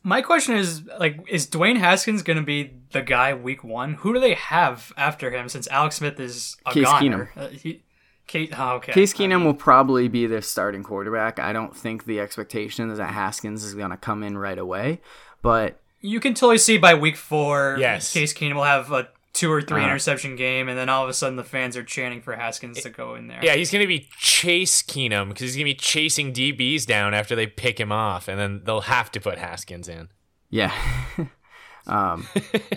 My question is like, is Dwayne Haskins going to be the guy week one? Who do they have after him since Alex Smith is a Case goner? Keenum. Uh, he, Case, oh, okay. Case Keenum will probably be their starting quarterback. I don't think the expectation is that Haskins is going to come in right away, but You can totally see by week four, Yes. Case Keenum will have a two or 3 Uh-huh. interception game, and then all of a sudden the fans are chanting for Haskins to go in there. Yeah, he's going to be Chase Keenum because he's going to be chasing DBs down after they pick him off, and then they'll have to put Haskins in. yeah. (laughs) um,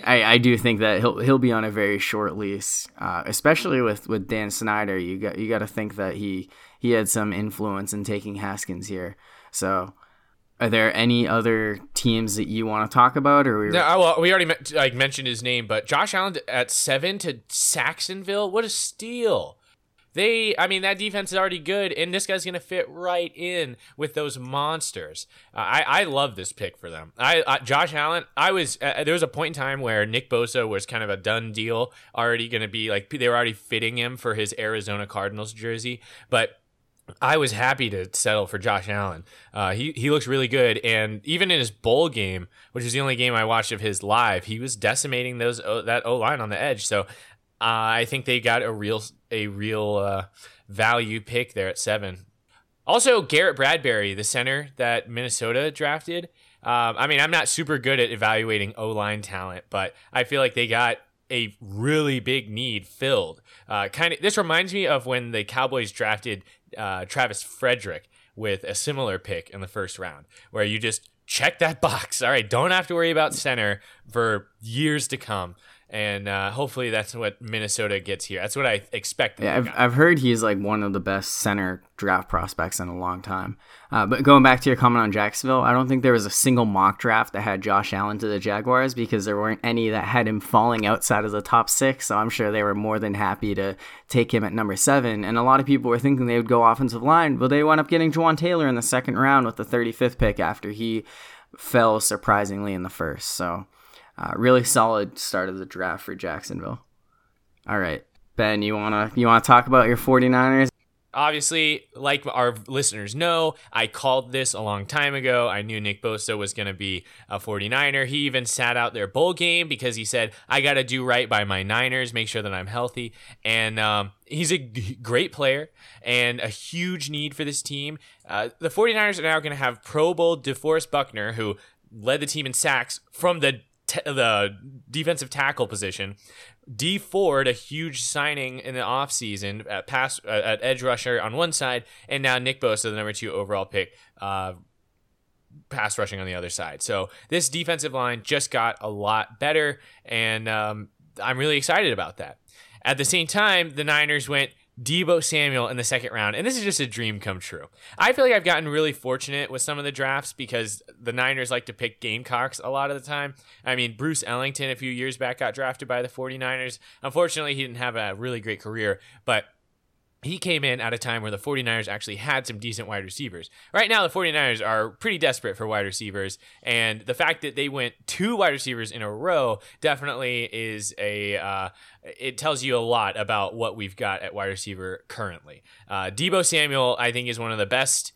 I, I do think that he'll he'll be on a very short lease, uh, especially with, with Dan Snyder. You got you got to think that he he had some influence in taking Haskins here. So, are there any other teams that you want to talk about, or we No, well, we already met, like mentioned his name, but Josh Allen at seven to Jacksonville, what a steal! They, I mean, that defense is already good, and this guy's gonna fit right in with those monsters. Uh, I, I love this pick for them. I, uh, Josh Allen, I was uh, there was a point in time where Nick Bosa was kind of a done deal, already gonna be like they were already fitting him for his Arizona Cardinals jersey, but I was happy to settle for Josh Allen. Uh, he he looks really good, and even in his bowl game, which is the only game I watched of his live, he was decimating those that O line on the edge. So uh, I think they got a real a real uh, value pick there at seven. Also, Garrett Bradbury, the center that Minnesota drafted. Um, I mean, I'm not super good at evaluating O line talent, but I feel like they got a really big need filled. Uh, kind of. This reminds me of when the Cowboys drafted uh, Travis Frederick with a similar pick in the first round, where you just check that box. All right, don't have to worry about center for years to come. And uh, hopefully that's what Minnesota gets here. That's what I expect. Yeah, I've, I've heard he's like one of the best center draft prospects in a long time. Uh, but going back to your comment on Jacksonville, I don't think there was a single mock draft that had Josh Allen to the Jaguars because there weren't any that had him falling outside of the top six. So I'm sure they were more than happy to take him at number seven. And a lot of people were thinking they would go offensive line, but they wound up getting Jawaan Taylor in the second round with the 35th pick after he fell surprisingly in the first. So uh, really solid start of the draft for Jacksonville. All right. Ben, you wanna you wanna talk about your 49ers? Obviously, like our listeners know, I called this a long time ago. I knew Nick Bosa was going to be a 49er. He even sat out their bowl game because he said, I got to do right by my Niners, make sure that I'm healthy. And um, he's a g- great player and a huge need for this team. Uh, the 49ers are now going to have Pro Bowl DeForest Buckner, who led the team in sacks from the t- the defensive tackle position. Dee Ford, a huge signing in the offseason at pass uh, at edge rusher on one side, and now Nick Bosa, the number two overall pick, uh, pass rushing on the other side. So this defensive line just got a lot better, and um, I'm really excited about that. At the same time, the Niners went Deebo Samuel in the second round, and this is just a dream come true. I feel like I've gotten really fortunate with some of the drafts because the Niners like to pick Gamecocks a lot of the time. I mean, Bruce Ellington a few years back got drafted by the 49ers. Unfortunately, he didn't have a really great career, but he came in at a time where the 49ers actually had some decent wide receivers. Right now, the 49ers are pretty desperate for wide receivers, and the fact that they went two wide receivers in a row definitely is a. Uh, it tells you a lot about what we've got at wide receiver currently. Uh, Deebo Samuel, I think, is one of the best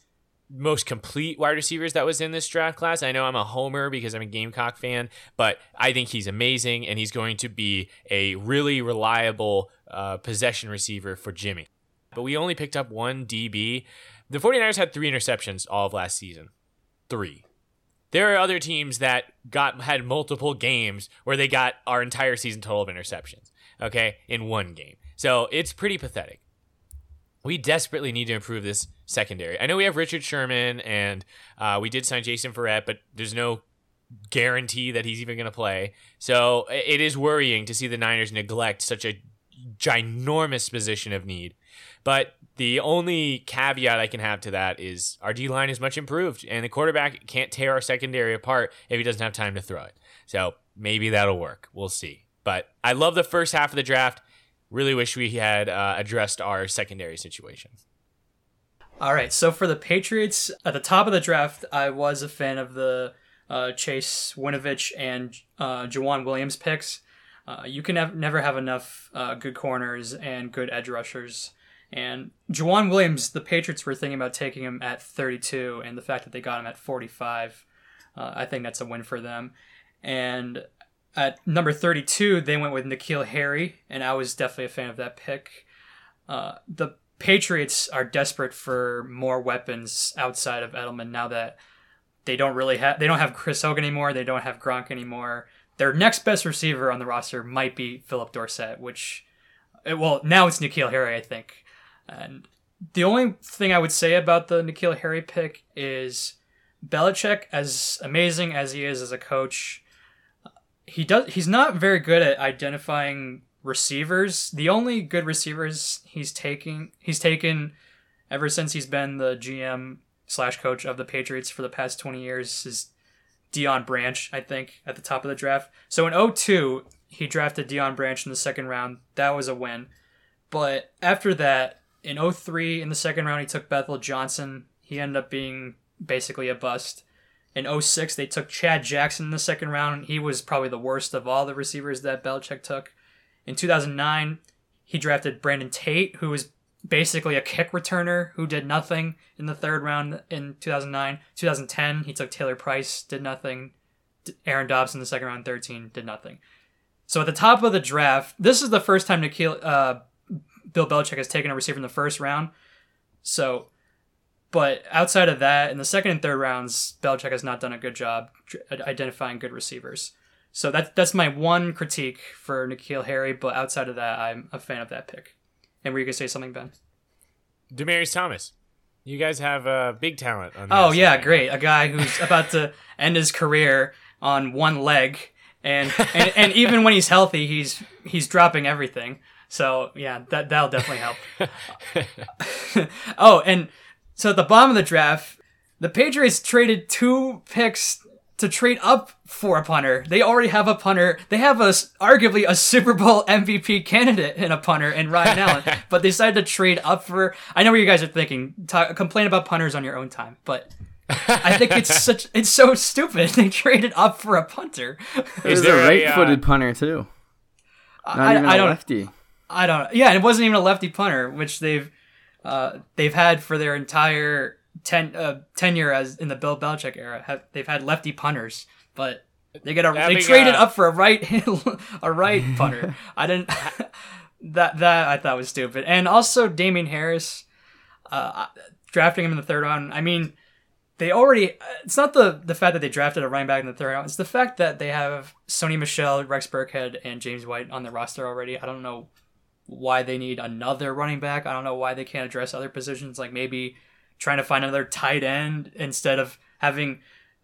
most complete wide receivers that was in this draft class. I know I'm a homer because I'm a Gamecock fan, but I think he's amazing and he's going to be a really reliable uh, possession receiver for Jimmy but we only picked up one DB. The 49ers had three interceptions all of last season. Three. There are other teams that got had multiple games where they got our entire season total of interceptions, okay, in one game. So it's pretty pathetic. We desperately need to improve this secondary. I know we have Richard Sherman and uh, we did sign Jason Verrett, but there's no guarantee that he's even going to play. So it is worrying to see the Niners neglect such a ginormous position of need. But the only caveat I can have to that is our D line is much improved, and the quarterback can't tear our secondary apart if he doesn't have time to throw it. So maybe that'll work. We'll see. But I love the first half of the draft. Really wish we had uh, addressed our secondary situation. All right. So for the Patriots, at the top of the draft, I was a fan of the uh, Chase Winovich and uh, Joejuan Williams picks. Uh, you can have, never have enough uh, good corners and good edge rushers and Joejuan Williams, the Patriots were thinking about taking him at 32, and the fact that they got him at 45, uh, I think that's a win for them. And at number 32, they went with N'Keal Harry, and I was definitely a fan of that pick. Uh, the Patriots are desperate for more weapons outside of Edelman now that they don't really have they don't have Chris Hogan anymore, they don't have Gronk anymore. Their next best receiver on the roster might be Phillip Dorsett, which well now it's N'Keal Harry, I think. And the only thing I would say about the N'Keal Harry pick is Belichick, as amazing as he is as a coach, he does he's not very good at identifying receivers. The only good receivers he's taking he's taken ever since he's been the GM slash coach of the Patriots for the past twenty years is Deion Branch, I think, at the top of the draft. So in 02, he drafted Deion Branch in the second round. That was a win. But after that, in 03 in the second round he took Bethel Johnson. He ended up being basically a bust. In 06 they took Chad Jackson in the second round. He was probably the worst of all the receivers that Belichick took. In 2009 he drafted Brandon Tate, who was basically a kick returner who did nothing in the third round in 2009. 2010 he took Taylor Price, did nothing. Aaron Dobbs in the second round, 13 did nothing. So at the top of the draft, this is the first time N'Keal, uh, Bill Belichick has taken a receiver in the first round. So, but outside of that, in the second and third rounds, Belichick has not done a good job identifying good receivers. So that that's my one critique for N'Keal Harry. But outside of that, I'm a fan of that pick. And were you gonna say something, Ben? Demaryius Thomas. You guys have uh, big talent. On. Oh yeah, great. A guy who's (laughs) about to end his career on one leg and, and and even when he's healthy, he's he's dropping everything. So yeah, that that'll definitely help. (laughs) (laughs) oh, and so at the bottom of the draft, the Patriots traded two picks to trade up for a punter. They already have a punter. They have a arguably a Super Bowl MVP candidate in a punter in Ryan (laughs) Allen, but they decided to trade up for. I know what you guys are thinking. Talk, complain about punters on your own time, but I think it's such it's so stupid. They traded up for a punter. Is there a a, right-footed uh, punter too? Not I, even a I don't. lefty. I don't. Know. Yeah, it wasn't even a lefty punter, which they've uh, they've had for their entire ten uh, tenure as in the Bill Belichick era. Have, they've had lefty punters, but they get a Having, they traded up for a right (laughs) a right (laughs) punter. I didn't (laughs) that that I thought was stupid. And also Damien Harris, uh, drafting him in the third round. I mean, they already. It's not the the fact that they drafted a running back in the third round. It's the fact that they have Sony Michel, Rex Burkhead, and James White on the roster already. I don't know why they need another running back. I don't know why they can't address other positions, like maybe trying to find another tight end instead of having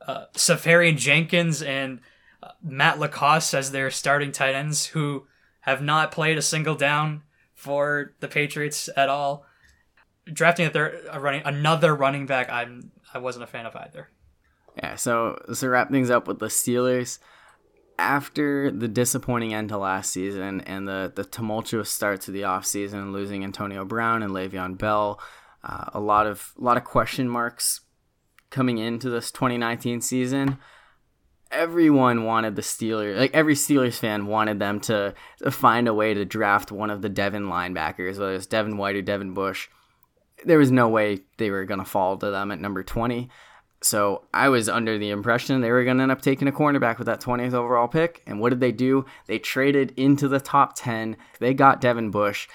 uh, Seferian-Jenkins and uh, Matt LaCosse as their starting tight ends who have not played a single down for the Patriots at all. Drafting a third, a running another running back, I'm I wasn't a fan of either. Yeah, so so wrap things up with the Steelers. After the disappointing end to last season and the, the tumultuous start to the offseason, losing Antonio Brown and Le'Veon Bell, uh, a lot of a lot of question marks coming into this 2019 season. Everyone wanted the Steelers, like every Steelers fan wanted them to, to find a way to draft one of the Devin linebackers, whether it's Devin White or Devin Bush. There was no way they were going to fall to them at number 20. So I was under the impression they were going to end up taking a cornerback with that 20th overall pick. And what did they do? They traded into the top 10. They got Devin Bush.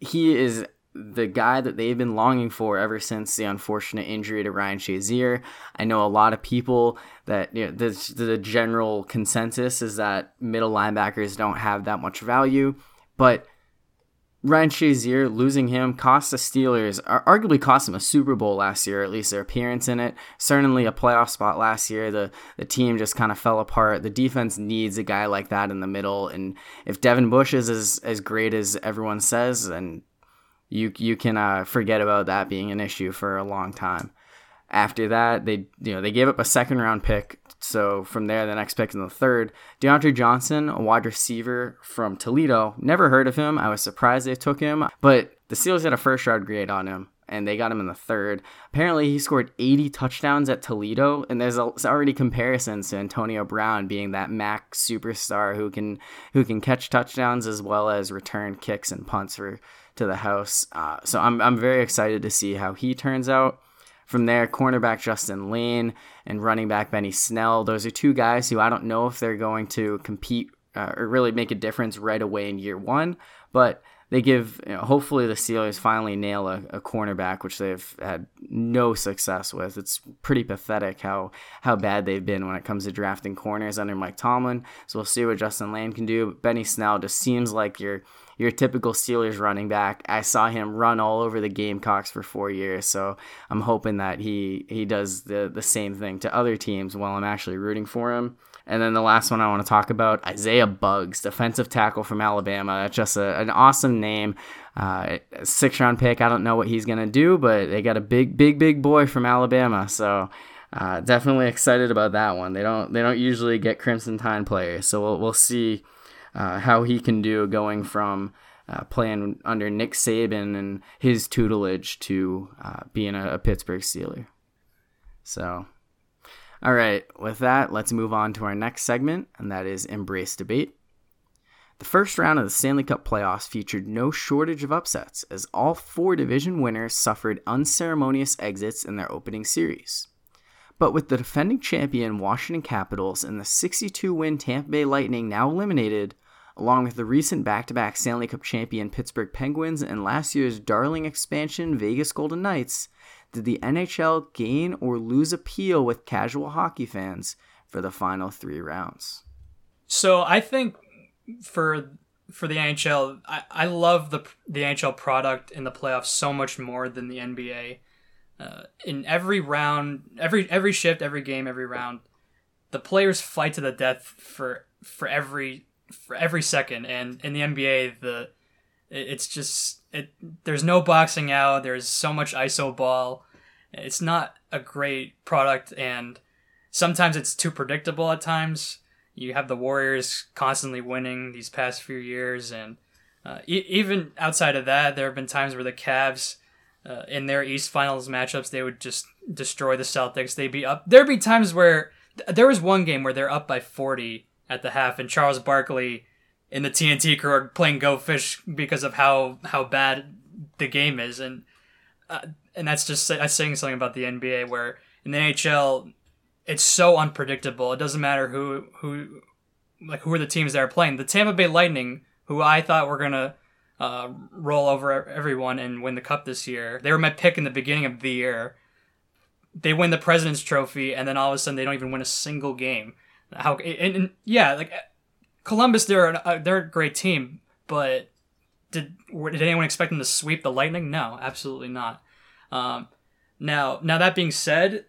He is the guy that they've been longing for ever since the unfortunate injury to Ryan Shazier. I know a lot of people that you know, the, the general consensus is that middle linebackers don't have that much value, but Ryan Shazier losing him cost the Steelers, arguably cost them a Super Bowl last year, at least their appearance in it. Certainly a playoff spot last year. The the team just kind of fell apart. The defense needs a guy like that in the middle, and if Devin Bush is as, as great as everyone says, then you you can uh, forget about that being an issue for a long time. After that, they you know they gave up a second round pick. So from there, the next pick in the third, DeAndre Johnson, a wide receiver from Toledo. Never heard of him. I was surprised they took him, but the Steelers had a first round grade on him, and they got him in the third. Apparently, he scored 80 touchdowns at Toledo, and there's, already comparisons to Antonio Brown being that Mac superstar who can who can catch touchdowns as well as return kicks and punts for to the house. Uh, so I'm I'm very excited to see how he turns out. From there, cornerback Justin Layne and running back Benny Snell. Those are two guys who I don't know if they're going to compete uh, or really make a difference right away in year one, but they give, you know, hopefully, the Steelers finally nail a, a, cornerback, which they've had no success with. It's pretty pathetic how, how bad they've been when it comes to drafting corners under Mike Tomlin. So we'll see what Justin Layne can do. Benny Snell just seems like your your typical Steelers running back. I saw him run all over the Gamecocks for four years, so I'm hoping that he he does the the same thing to other teams while I'm actually rooting for him. And then the last one I want to talk about, Isaiah Buggs, defensive tackle from Alabama. Just a, an awesome name. Uh, six round pick. I don't know what he's gonna do, but they got a big, big, big boy from Alabama. So uh, definitely excited about that one. They don't they don't usually get Crimson Tide players, so we'll we'll see uh, how he can do going from uh, playing under Nick Saban and his tutelage to uh, being a, a Pittsburgh Steeler. So, all right, with that, let's move on to our next segment, and that is Embrace Debate. The first round of the Stanley Cup playoffs featured no shortage of upsets, as all four division winners suffered unceremonious exits in their opening series. But with the defending champion Washington Capitals and the 62 win Tampa Bay Lightning now eliminated, along with the recent back to back Stanley Cup champion Pittsburgh Penguins and last year's darling expansion Vegas Golden Knights, did the NHL gain or lose appeal with casual hockey fans for the final three rounds? So I think for for the NHL, I, I love the the NHL product in the playoffs so much more than the NBA. Uh, in every round, every every shift, every game, every round, the players fight to the death for for every for every second. And in the NBA, the it's just it. There's no boxing out. There's so much iso ball. It's not a great product, and sometimes it's too predictable at times. You have the Warriors constantly winning these past few years, and uh, e- even outside of that, there have been times where the Cavs, uh, in their East Finals matchups, they would just destroy the Celtics. They'd be up. There'd be times where there was one game where they're up by 40 at the half, and Charles Barkley in the TNT crew are playing Go Fish because of how how bad the game is, and uh, and that's just that's saying something about the NBA where in the NHL it's so unpredictable. It doesn't matter who who like who are the teams that are playing. The Tampa Bay Lightning, who I thought were gonna uh, roll over everyone and win the cup this year, they were my pick in the beginning of the year. They win the President's Trophy, and then all of a sudden they don't even win a single game. How and, and yeah, like Columbus, they're an, uh, they're a great team, but did did anyone expect them to sweep the Lightning? No, absolutely not. Um, now, now that being said,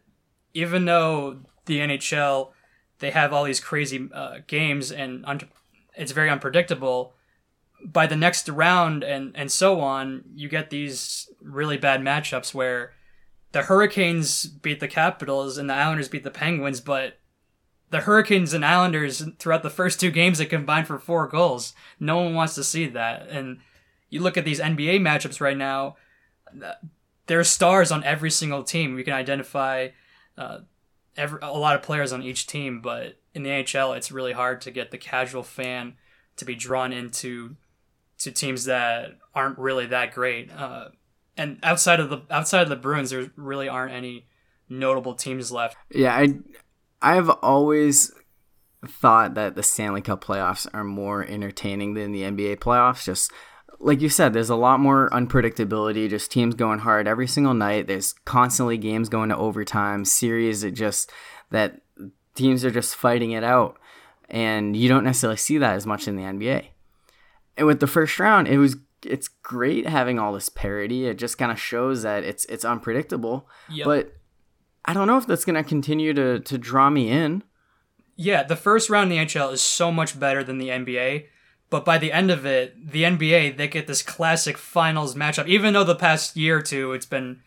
even though the NHL they have all these crazy uh, games and un- it's very unpredictable, by the next round and and so on, you get these really bad matchups where the Hurricanes beat the Capitals and the Islanders beat the Penguins, but the Hurricanes and Islanders throughout the first two games they combined for four goals. No one wants to see that. And you look at these NBA matchups right now, there's stars on every single team. We can identify uh, every, a lot of players on each team, but in the NHL, it's really hard to get the casual fan to be drawn into to teams that aren't really that great. Uh, and outside of the outside of the Bruins, there really aren't any notable teams left. Yeah, I I've always thought that the Stanley Cup playoffs are more entertaining than the NBA playoffs. Just like you said, there's a lot more unpredictability, just teams going hard every single night. There's constantly games going to overtime, series that just that teams are just fighting it out. And you don't necessarily see that as much in the NBA. And with the first round, it was it's great having all this parity. It just kind of shows that it's it's unpredictable. Yep. But I don't know if that's going to continue to to draw me in. Yeah, the first round in the NHL is so much better than the NBA. But by the end of it, the NBA they get this classic finals matchup. Even though the past year or two it's been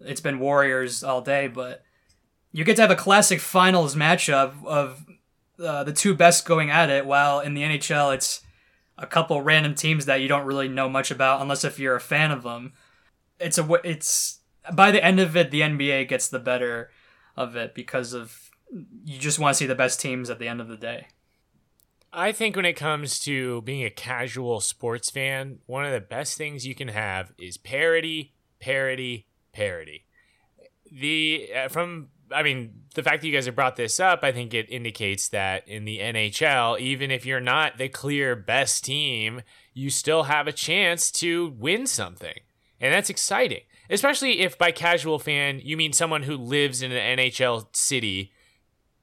it's been Warriors all day, but you get to have a classic finals matchup of uh, the two best going at it. While in the NHL it's a couple random teams that you don't really know much about unless if you're a fan of them. It's a it's by the end of it, the NBA gets the better of it because of you just want to see the best teams at the end of the day. I think when it comes to being a casual sports fan, one of the best things you can have is parity, parity, parity. The uh, from I mean, the fact that you guys have brought this up, I think it indicates that in the NHL, even if you're not the clear best team, you still have a chance to win something. And that's exciting especially if by casual fan you mean someone who lives in an NHL city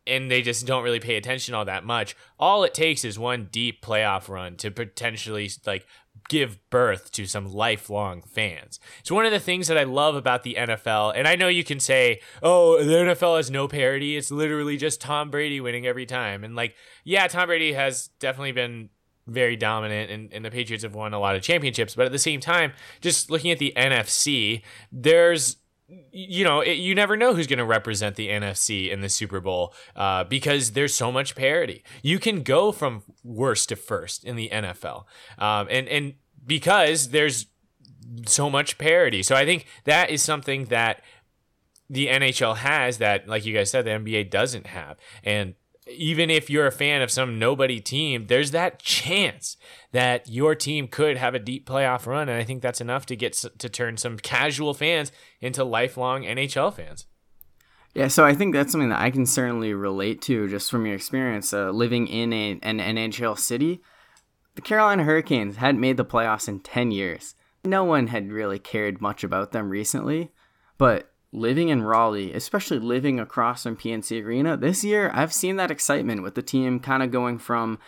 and they just don't really pay attention all that much. All it takes is one deep playoff run to potentially like give birth to some lifelong fans. It's one of the things that I love about the NFL. And I know you can say, "Oh, the NFL has no parity. It's literally just Tom Brady winning every time." And like, yeah, Tom Brady has definitely been very dominant and, and the Patriots have won a lot of championships. But at the same time, just looking at the NFC, there's you know, it, you never know who's going to represent the NFC in the Super Bowl uh, because there's so much parity. You can go from worst to first in the NFL, um, and and because there's so much parity. So I think that is something that the NHL has that, like you guys said, the NBA doesn't have, and even if you're a fan of some nobody team, there's that chance that your team could have a deep playoff run, and I think that's enough to get to turn some casual fans into lifelong NHL fans. Yeah, so I think that's something that I can certainly relate to just from your experience uh, living in a, an NHL city. The Carolina Hurricanes hadn't made the playoffs in 10 years. No one had really cared much about them recently, but living in Raleigh, especially living across from PNC Arena, this year I've seen that excitement with the team kind of going from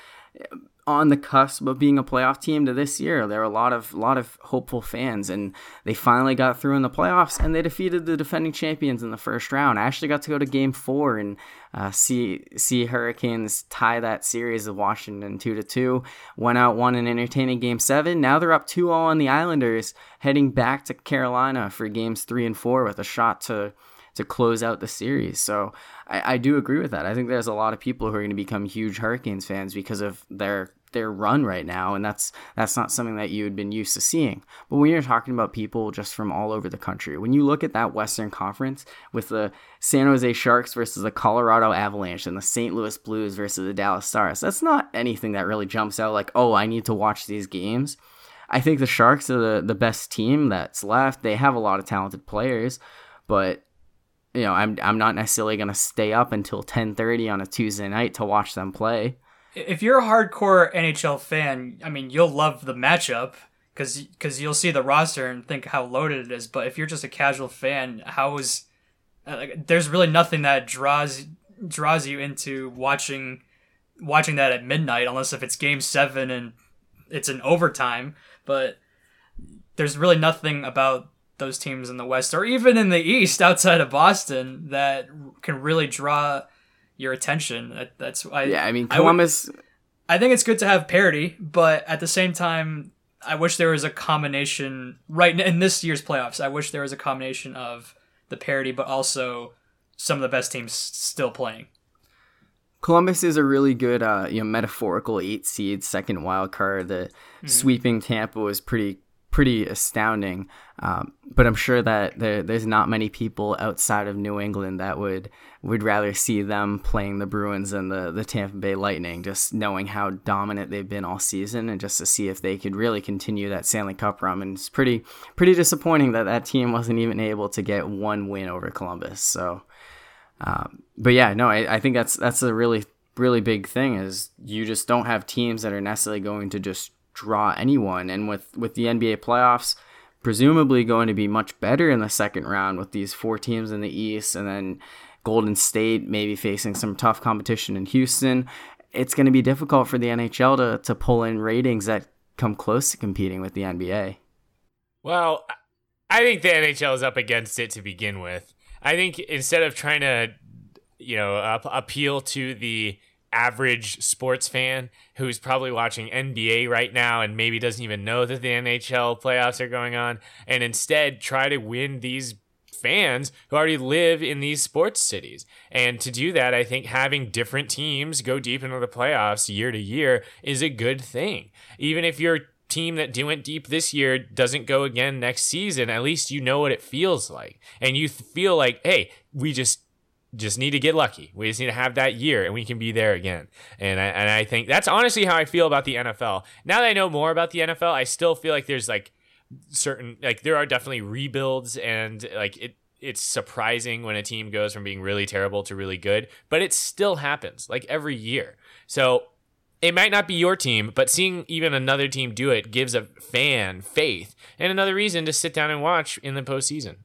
on the cusp of being a playoff team to this year. There were a lot of lot of hopeful fans, and they finally got through in the playoffs, and they defeated the defending champions in the first round. I actually got to go to Game Four and uh, see see Hurricanes tie that series of Washington two to two. Went out, won an entertaining Game Seven. Now they're up two all on the Islanders, heading back to Carolina for Games Three and Four with a shot to to close out the series. So I, I do agree with that. I think there's a lot of people who are going to become huge Hurricanes fans because of their their run right now, and that's that's not something that you had been used to seeing. But when you're talking about people just from all over the country, when you look at that Western Conference with the San Jose Sharks versus the Colorado Avalanche and the St. Louis Blues versus the Dallas Stars, that's not anything that really jumps out like, oh, I need to watch these games. I think the Sharks are the, the best team that's left. They have a lot of talented players, but you know, I'm I'm not necessarily going to stay up until 10:30 on a Tuesday night to watch them play. If you're a hardcore NHL fan, I mean, you'll love the matchup because because you'll see the roster and think how loaded it is. But if you're just a casual fan, how is uh, there's really nothing that draws draws you into watching watching that at midnight, unless if it's Game Seven and it's an overtime. But there's really nothing about those teams in the West or even in the East outside of Boston that can really draw your attention. That, that's I yeah. I mean Columbus. I, would, I think it's good to have parity, but at the same time, I wish there was a combination right in this year's playoffs. I wish there was a combination of the parity, but also some of the best teams still playing. Columbus is a really good, uh, you know, metaphorical eight seed, second wild card. The mm-hmm. sweeping Tampa was pretty pretty astounding. Um, but I'm sure that there, there's not many people outside of New England that would would rather see them playing the Bruins and the, the Tampa Bay Lightning, just knowing how dominant they've been all season, and just to see if they could really continue that Stanley Cup run. And it's pretty pretty disappointing that that team wasn't even able to get one win over Columbus. So, um, but yeah, no, I, I think that's that's a really really big thing is you just don't have teams that are necessarily going to just draw anyone. And with, with the NBA playoffs, presumably going to be much better in the second round with these four teams in the East and then Golden State maybe facing some tough competition in Houston. It's going to be difficult for the NHL to, to pull in ratings that come close to competing with the NBA. Well, I think the NHL is up against it to begin with. I think instead of trying to, you know, appeal to the average sports fan who's probably watching NBA right now and maybe doesn't even know that the NHL playoffs are going on, and instead try to win these fans who already live in these sports cities. And to do that, I think having different teams go deep into the playoffs year to year is a good thing. Even if your team that went deep this year doesn't go again next season, at least you know what it feels like. And you feel like, hey, we just just need to get lucky. We just need to have that year and we can be there again. And I, and I think that's honestly how I feel about the NFL. Now that I know more about the NFL, I still feel like there's like certain like there are definitely rebuilds and like it it's surprising when a team goes from being really terrible to really good, but it still happens like every year. So it might not be your team, but seeing even another team do it gives a fan faith and another reason to sit down and watch in the postseason.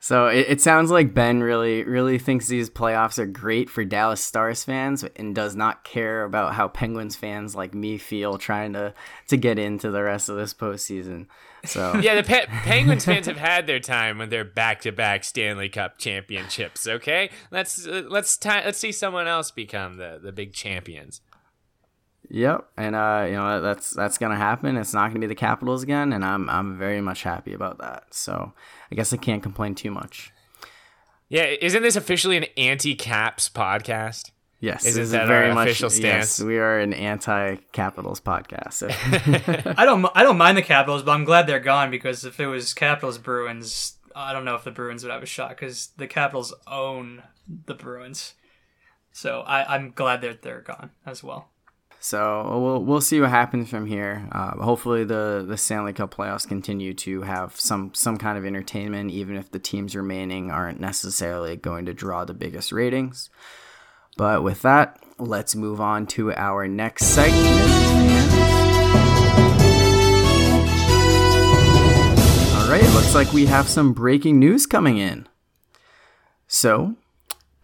So it, it, sounds like Ben really, really thinks these playoffs are great for Dallas Stars fans and does not care about how Penguins fans like me feel trying to to get into the rest of this postseason. So (laughs) yeah, the Pe- Penguins fans have had their time with their back to back Stanley Cup championships. Okay, let's uh, let's t- let's see someone else become the the big champions. Yep, and uh, you know that's that's gonna happen. It's not gonna be the Capitals again, and I'm I'm very much happy about that. So I guess I can't complain too much. Yeah, isn't this officially an anti-Caps podcast? Yes, isn't that very much, official stance? Yes, we are an anti-Capitals podcast. (laughs) I don't I don't mind the Capitals, but I'm glad they're gone because if it was Capitals Bruins, I don't know if the Bruins would have a shot because the Capitals own the Bruins. So I, I'm glad that they're gone as well. So we'll we'll see what happens from here. Uh, hopefully, the the Stanley Cup playoffs continue to have some some kind of entertainment, even if the teams remaining aren't necessarily going to draw the biggest ratings. But with that, let's move on to our next segment. All right, looks like we have some breaking news coming in. So,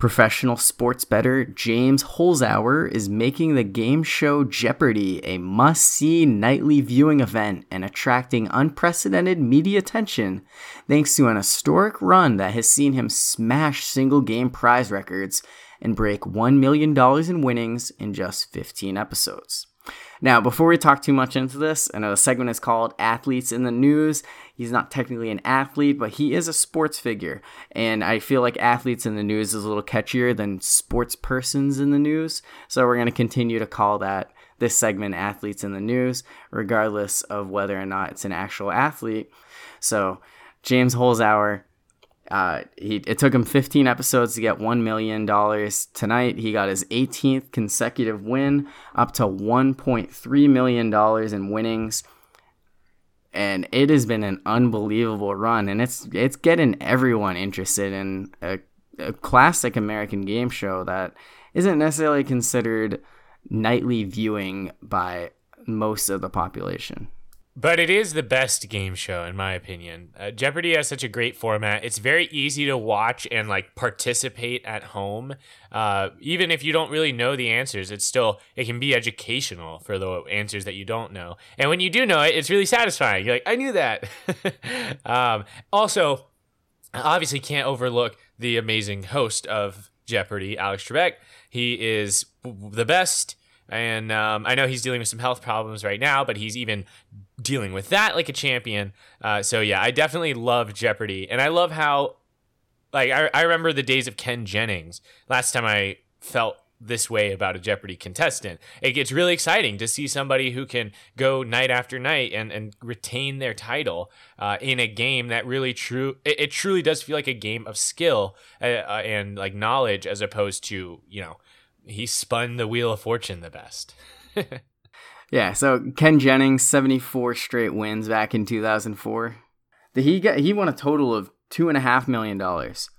Professional sports bettor James Holzhauer is making the game show Jeopardy a must see nightly viewing event and attracting unprecedented media attention thanks to an historic run that has seen him smash single game prize records and break $1 million in winnings in just 15 episodes. Now, before we talk too much into this, I know the segment is called Athletes in the News. He's not technically an athlete, but he is a sports figure. And I feel like athletes in the news is a little catchier than sports persons in the news. So we're going to continue to call that this segment Athletes in the News, regardless of whether or not it's an actual athlete. So, James Holzhauer uh, he it took him 15 episodes to get one million dollars. Tonight he got his 18th consecutive win, up to 1.3 million dollars in winnings, and it has been an unbelievable run. And it's it's getting everyone interested in a, a classic American game show that isn't necessarily considered nightly viewing by most of the population. But it is the best game show, in my opinion. Uh, Jeopardy has such a great format. It's very easy to watch and like participate at home. Uh, even if you don't really know the answers, it's still it can be educational for the answers that you don't know. And when you do know it, it's really satisfying. You're like, I knew that. (laughs) um, also, I obviously, can't overlook the amazing host of Jeopardy, Alex Trebek. He is the best. And um, I know he's dealing with some health problems right now, but he's even dealing with that like a champion. Uh, so yeah, I definitely love Jeopardy, and I love how, like, I, I remember the days of Ken Jennings. Last time I felt this way about a Jeopardy contestant, it gets really exciting to see somebody who can go night after night and and retain their title uh, in a game that really true. It, it, truly does feel like a game of skill uh, uh and like knowledge, as opposed to you know he spun the wheel of fortune the best. (laughs) yeah, so Ken Jennings, 74 straight wins back in 2004. He got he won a total of two and a half million dollars.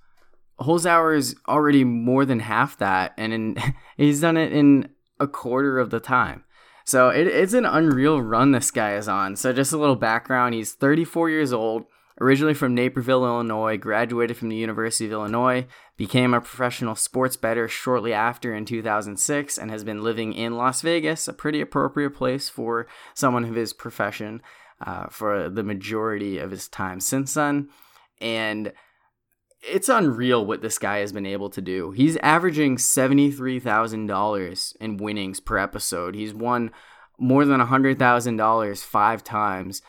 Holzhauer is already more than half that, and in, (laughs) he's done it in a quarter of the time. So it, it's an unreal run this guy is on. So just a little background: he's 34 years old. Originally from Naperville, Illinois, graduated from the University of Illinois, became a professional sports bettor shortly after in 2006, and has been living in Las Vegas, a pretty appropriate place for someone of his profession uh, for the majority of his time since then. And it's unreal what this guy has been able to do. He's averaging $73,000 in winnings per episode. He's won more than $100,000 five times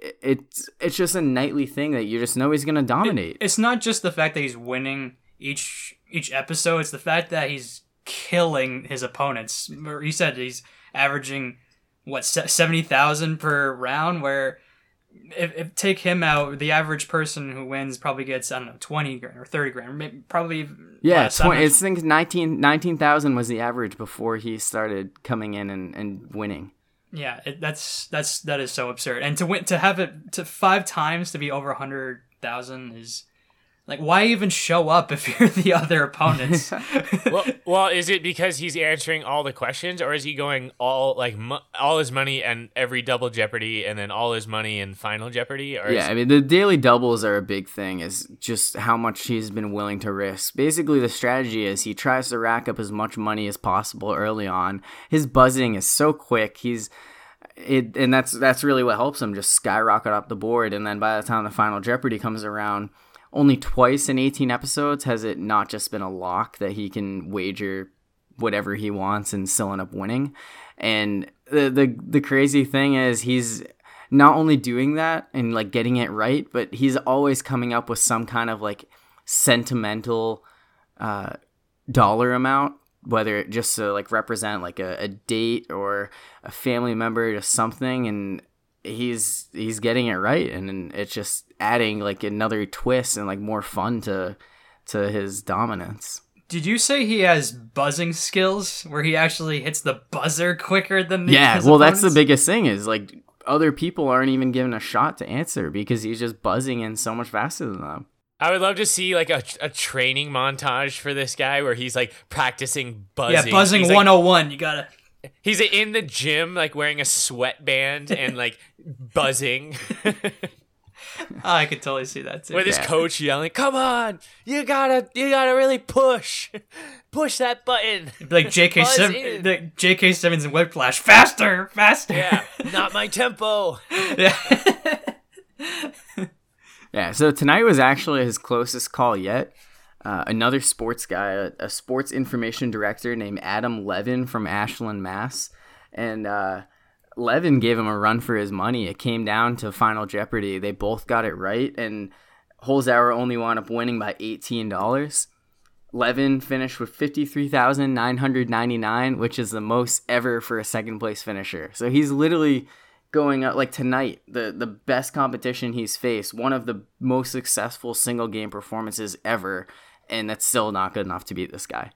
it's it's just a nightly thing that you just know he's gonna dominate. It, it's not just the fact that he's winning each each episode; it's the fact that he's killing his opponents. He said he's averaging what seventy thousand per round, where if, if, take him out, the average person who wins probably gets I don't know twenty grand or thirty grand, maybe, probably yeah. Less. 20, I think 19,000 19, was the average before he started coming in and, and winning. Yeah, it, that's that's that is so absurd. And to win to have it to five times to be over hundred thousand is like why even show up if (laughs) you're the other opponents? (laughs) well, well, is it because he's answering all the questions, or is he going all like mo- all his money and every double Jeopardy, and then all his money in Final Jeopardy? Or yeah, is- I mean the daily doubles are a big thing. Is just how much he's been willing to risk. Basically, the strategy is he tries to rack up as much money as possible early on. His buzzing is so quick. He's it, and that's that's really what helps him just skyrocket up the board. And then by the time the final Jeopardy comes around only twice in 18 episodes has it not just been a lock that he can wager whatever he wants and still end up winning. And the the the crazy thing is he's not only doing that and like getting it right, but he's always coming up with some kind of like sentimental uh, dollar amount, whether it just to like represent like a, a date or a family member, just something, and he's he's getting it right, and it's just adding like another twist and like more fun to to his dominance. Did you say he has buzzing skills where he actually hits the buzzer quicker than the Yeah, well opponents? that's the biggest thing is like other people aren't even given a shot to answer because he's just buzzing in so much faster than them. I would love to see like a, a training montage for this guy where he's like practicing buzzing. Yeah, buzzing he's, 101. Like, oh you gotta. He's in the gym, like wearing a sweatband and like (laughs) buzzing. (laughs) Oh, I could totally see that too. With his coach yelling, "Come on, you gotta, you gotta really push, push that button." like J.K. Buzz Sim- like J.K. Simmons and Whiplash, faster, faster. Yeah, not my tempo. (laughs) yeah. Yeah, so tonight was actually his closest call yet. Uh, another sports guy, a, a sports information director named Adam Levin from Ashland, Mass. And uh, Levin gave him a run for his money. It came down to Final Jeopardy. They both got it right, and Holzhauer only wound up winning by $18. Levin finished with 53,999, which is the most ever for a second place finisher. So he's literally going up like tonight, the the best competition he's faced, one of the most successful single game performances ever, and that's still not good enough to beat this guy.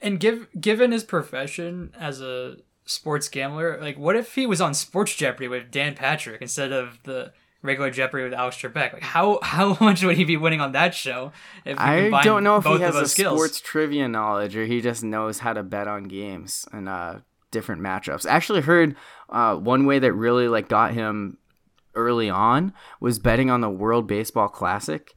And give given his profession as a sports gambler, like what if he was on Sports Jeopardy with Dan Patrick instead of the regular Jeopardy with Alex Trebek? Like how (laughs) how much would he be winning on that show? If I don't know if he both of has a skills? sports trivia knowledge or he just knows how to bet on games and uh, different matchups. I actually heard uh, one way that really like got him early on was betting on the World Baseball Classic.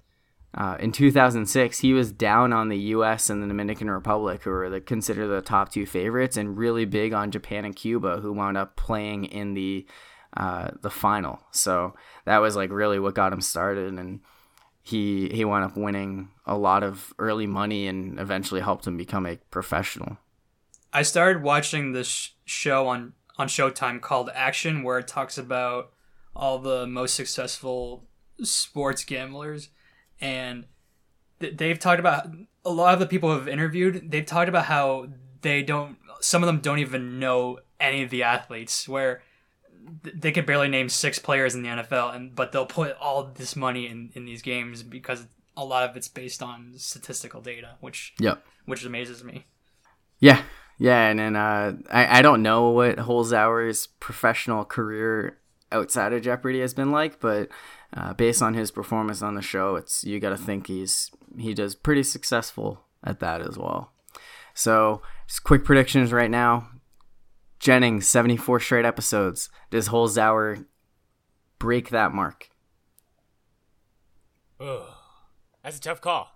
Uh, in 2006, he was down on the U.S. and the Dominican Republic, who were the, considered the top two favorites, and really big on Japan and Cuba, who wound up playing in the uh, the final. So that was like really what got him started, and he he wound up winning a lot of early money, and eventually helped him become a professional. I started watching this show on on Showtime called Action, where it talks about all the most successful sports gamblers, and th- they've talked about a lot of the people who have interviewed. They've talked about how they don't. Some of them don't even know any of the athletes. Where they could barely name six players in the NFL, and but they'll put all this money in in these games because a lot of it's based on statistical data, which Yep. which amazes me. Yeah, yeah, and then uh, I I don't know what Holzhauer's professional career outside of Jeopardy has been like, but uh, based on his performance on the show, it's you got to think he's he does pretty successful at that as well. So, just quick predictions right now. Jennings, seventy four straight episodes. Does Holzhauer break that mark? Ugh. That's a tough call.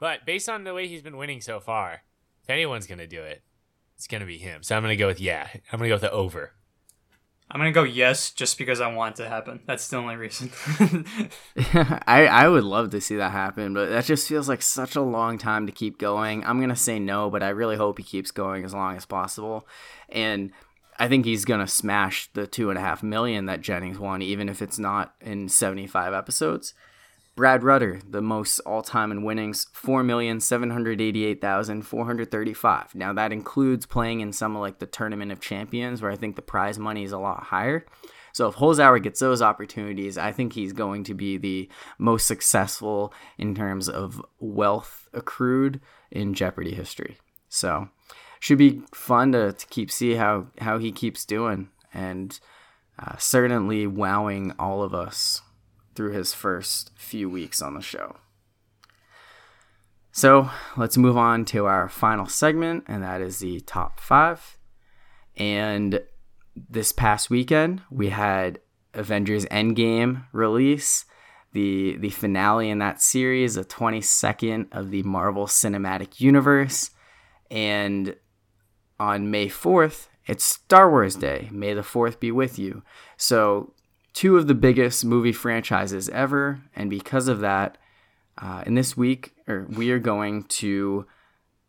But based on the way he's been winning so far, if anyone's gonna do it, it's gonna be him. So I'm gonna go with yeah. I'm gonna go with the over. I'm gonna go yes, just because I want it to happen. That's the only reason. (laughs) I, I would love to see that happen, but that just feels like such a long time to keep going. I'm gonna say no, but I really hope he keeps going as long as possible. And I think he's gonna smash the two and a half million that Jennings won, even if it's not in 75 episodes. Brad Rutter, the most all time in winnings, 4,788,435. Now, that includes playing in some like the Tournament of Champions, where I think the prize money is a lot higher. So, if Holzhauer gets those opportunities, I think he's going to be the most successful in terms of wealth accrued in Jeopardy history. So, should be fun to, to keep see how, how he keeps doing and uh, certainly wowing all of us through his first few weeks on the show. So let's move on to our final segment, and that is the top five. And this past weekend, we had Avengers Endgame release, the the finale in that series, the 22nd of the Marvel Cinematic Universe, and on May 4th, it's Star Wars Day. May the 4th be with you. So two of the biggest movie franchises ever, and because of that, uh, in this week, or we are going to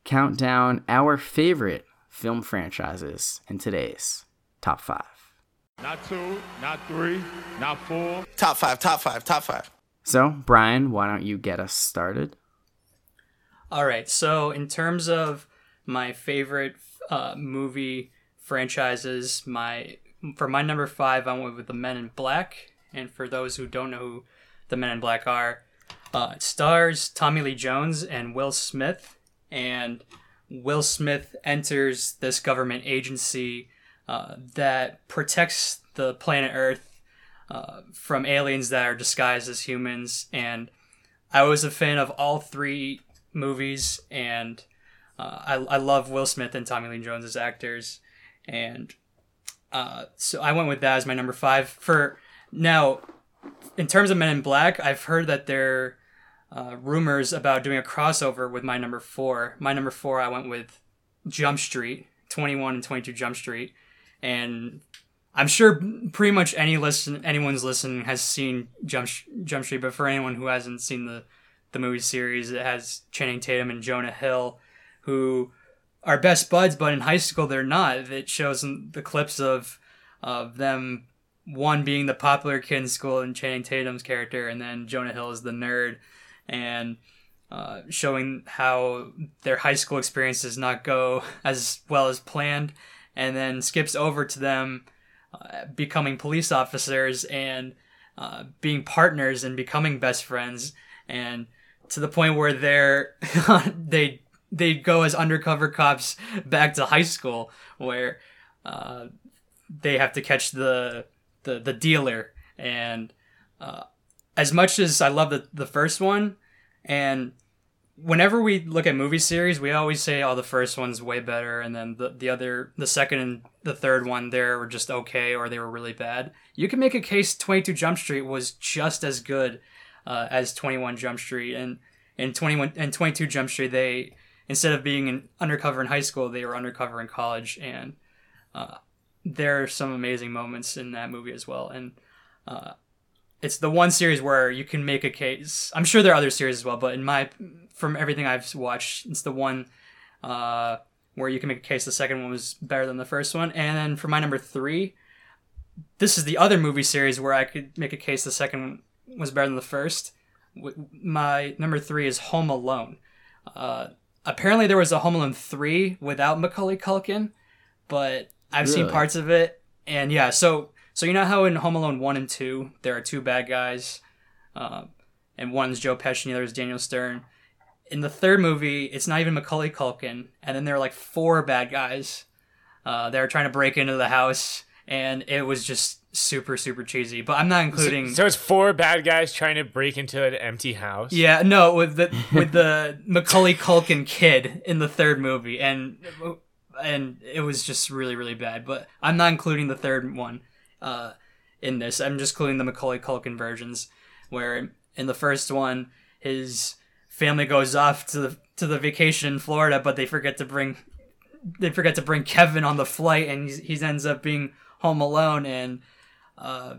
count down our favorite film franchises in today's top five. Not two, not three, not four. Top five, top five, top five. So, Brian, why don't you get us started? All right. So, in terms of my favorite uh, movie franchises, my for my number five, I went with the Men in Black. And for those who don't know who the Men in Black are, uh, it stars Tommy Lee Jones and Will Smith. And Will Smith enters this government agency uh, that protects the planet Earth uh, from aliens that are disguised as humans. And I was a fan of all three movies, and uh, I, I love Will Smith and Tommy Lee Jones as actors. And uh, so I went with that as my number five. For now, in terms of Men in Black, I've heard that there are uh, rumors about doing a crossover with my number four. My number four, I went with Jump Street, 21 and 22 Jump Street. And I'm sure pretty much any listen anyone's listening has seen Jump Jump Street, but for anyone who hasn't seen the the movie series, it has Channing Tatum and Jonah Hill, who are best buds, but in high school they're not. It shows the clips of of them one being the popular kid in school and Channing Tatum's character, and then Jonah Hill is the nerd, and uh, showing how their high school experience does not go (laughs) as well as planned, and then skips over to them uh, becoming police officers and uh, being partners and becoming best friends, and to the point where they're (laughs) they they go as undercover cops back to high school where uh, they have to catch the the the dealer. And uh, as much as I love the the first one and whenever we look at movie series we always say oh the first one's way better and then the the other the second and the third one there were just okay or they were really bad. You can make a case 22 Jump Street was just as good uh, as 21 Jump Street. And in 21 and 22 Jump Street they instead of being an undercover in high school they were undercover in college and uh, there are some amazing moments in that movie as well, and uh, it's the one series where you can make a case. I'm sure there are other series as well, but in my from everything I've watched, it's the one uh, where you can make a case the second one was better than the first one. And then for my number three, this is the other movie series where I could make a case the second was better than the first. My number three is Home Alone. Uh, apparently, there was a Home Alone three without Macaulay Culkin, but I've really? seen parts of it, and yeah. So so you know how in Home Alone one and two there are two bad guys, uh, and one's Joe Pesci, and the other is Daniel Stern. In the third movie, it's not even Macaulay Culkin, and then there are like four bad guys. Uh, they're trying to break into the house, and it was just super super cheesy. But I'm not including. So, so, it's four bad guys trying to break into an empty house. Yeah, no, with the (laughs) with the Macaulay Culkin kid in the third movie, and and it was just really really bad. But I'm not including the third one uh, in this. I'm just including the Macaulay Culkin versions, where in the first one his family goes off to the to the vacation in Florida, but they forget to bring they forget to bring Kevin on the flight, and he ends up being home alone, and uh,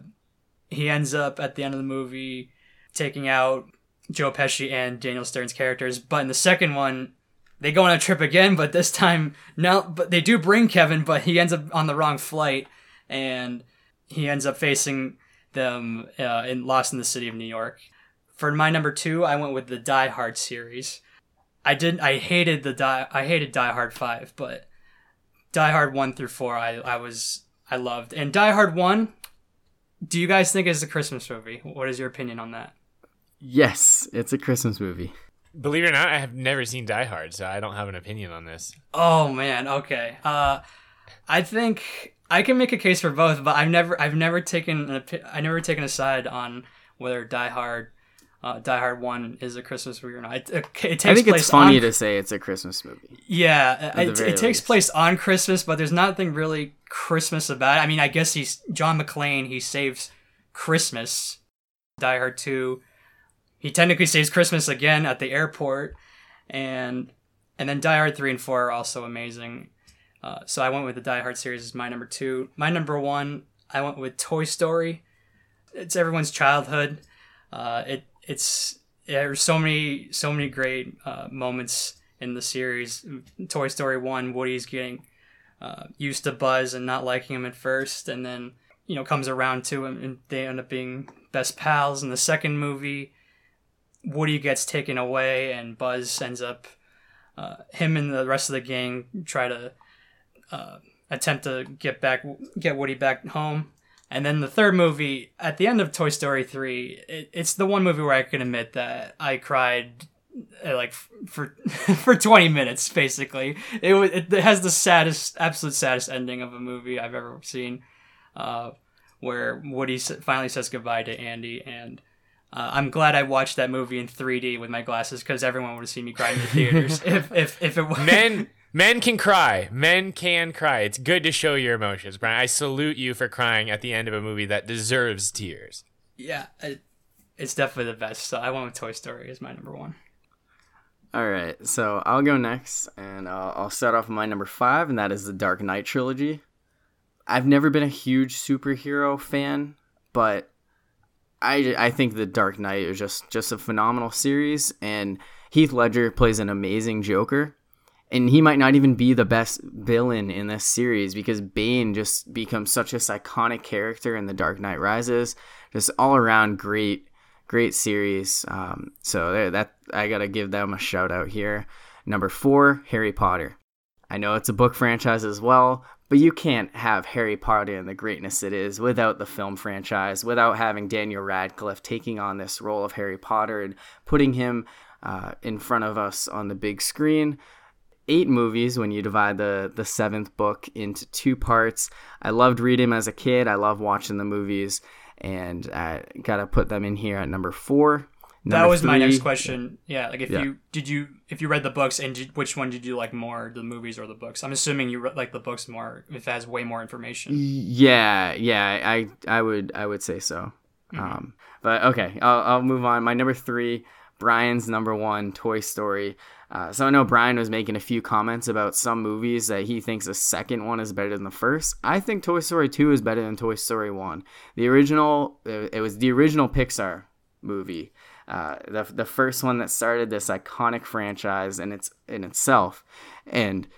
he ends up at the end of the movie taking out Joe Pesci and Daniel Stern's characters. But in the second one, they go on a trip again, but this time now, but they do bring Kevin, but he ends up on the wrong flight, and he ends up facing them uh, in Lost in the City of New York. For my number two, I went with the Die Hard series. I didn't. I hated the Die. I hated Die Hard Five, but Die Hard One through Four, I I was I loved. And Die Hard One, do you guys think it's a Christmas movie? What is your opinion on that? Yes, it's a Christmas movie. Believe it or not, I have never seen Die Hard, so I don't have an opinion on this. Oh man, okay. Uh, I think I can make a case for both, but I've never, I've never taken, an, I never taken a side on whether Die Hard, uh, Die Hard One is a Christmas movie or not. It, it, it takes I think place it's funny on, to say it's a Christmas movie. Yeah, it, it takes place on Christmas, but there's nothing really Christmas about it. I mean, I guess he's John McClane. He saves Christmas. Die Hard Two he technically saves Christmas again at the airport, and and then Die Hard three and four are also amazing. Uh, so I went with the Die Hard series as my number two. My number one, I went with Toy Story. It's everyone's childhood. Uh, it it's there's so many so many great uh, moments in the series. Toy Story one, Woody's getting uh, used to Buzz and not liking him at first, and then you know comes around to him, and they end up being best pals. In the second movie, Woody gets taken away, and Buzz ends up. Uh, him and the rest of the gang try to uh, attempt to get back, get Woody back home. And then the third movie, at the end of Toy Story three, it, it's the one movie where I can admit that I cried like for (laughs) for 20 minutes basically it, it, it has the saddest absolute saddest ending of a movie i've ever seen uh, where woody finally says goodbye to andy and uh, I'm glad I watched that movie in 3D with my glasses because everyone would have seen me cry in the theaters (laughs) if, if, if it was. Men, (laughs) men can cry. Men can cry. It's good to show your emotions, Brian. I salute you for crying at the end of a movie that deserves tears. Yeah, it, it's definitely the best. So I went with Toy Story as my number one. All right, so I'll go next, and I'll, I'll start off with my number five, and that is the Dark Knight trilogy. I've never been a huge superhero fan, but I, I think the Dark Knight is just just a phenomenal series, and Heath Ledger plays an amazing Joker, and he might not even be the best villain in this series because Bane just becomes such a iconic character in The Dark Knight Rises. Just all around great, great series. Um, so that I gotta give them a shout out here. Number four, Harry Potter. I know it's a book franchise as well, but you can't have Harry Potter and the greatness it is without the film franchise, without having Daniel Radcliffe taking on this role of Harry Potter and putting him uh, in front of us on the big screen. Eight movies when you divide the, the seventh book into two parts. I loved reading them as a kid. I love watching the movies, and I gotta put them in here at number four. that Number was my next question. Yeah, like if Yeah. you did you if you read the books and did, which one did you like more, the movies or the books? I'm assuming you re- like the books more if it has way more information. Yeah, yeah, I I would I would say so. Um, but okay, I'll I'll move on. My number three, Brian's number one, Toy Story. Uh, so I know Brian was making a few comments about some movies that he thinks the second one is better than the first. I think Toy Story two is better than Toy Story one. The original, it it was the original Pixar movie. Uh, the the first one that started this iconic franchise in its in itself, and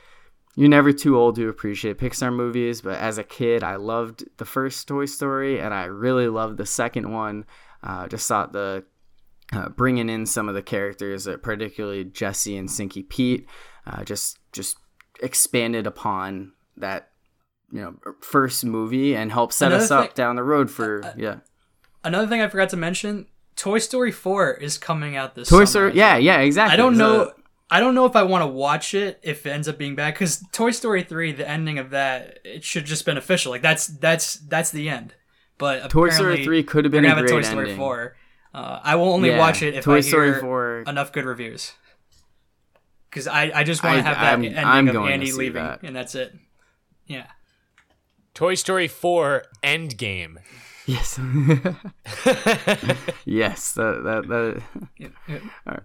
you're never too old to appreciate Pixar movies, but as a kid, I loved the first Toy Story, and I really loved the second one. Uh, just thought the uh, bringing in some of the characters, uh, particularly Jesse and Stinky Pete, uh, just just expanded upon that you know first movie and helped set Another us up down the road for yeah. Another thing I forgot to mention: Toy Story Four is coming out this. Toy summer Story, yeah, yeah, exactly. I don't know. I don't know if I want to watch it if it ends up being bad because Toy Story three, the ending of that, it should just been official. Like that's that's that's the end. But Toy Story three could have been a have a great Toy Story four. Uh, I will only Yeah, watch it if Toy I Story hear 4 enough good reviews. Because I, I just want to have that I'm- ending I'm of going to Andy leaving, that. and that's it. Yeah. Toy Story 4 Endgame. Yes. (laughs) yes. That that, that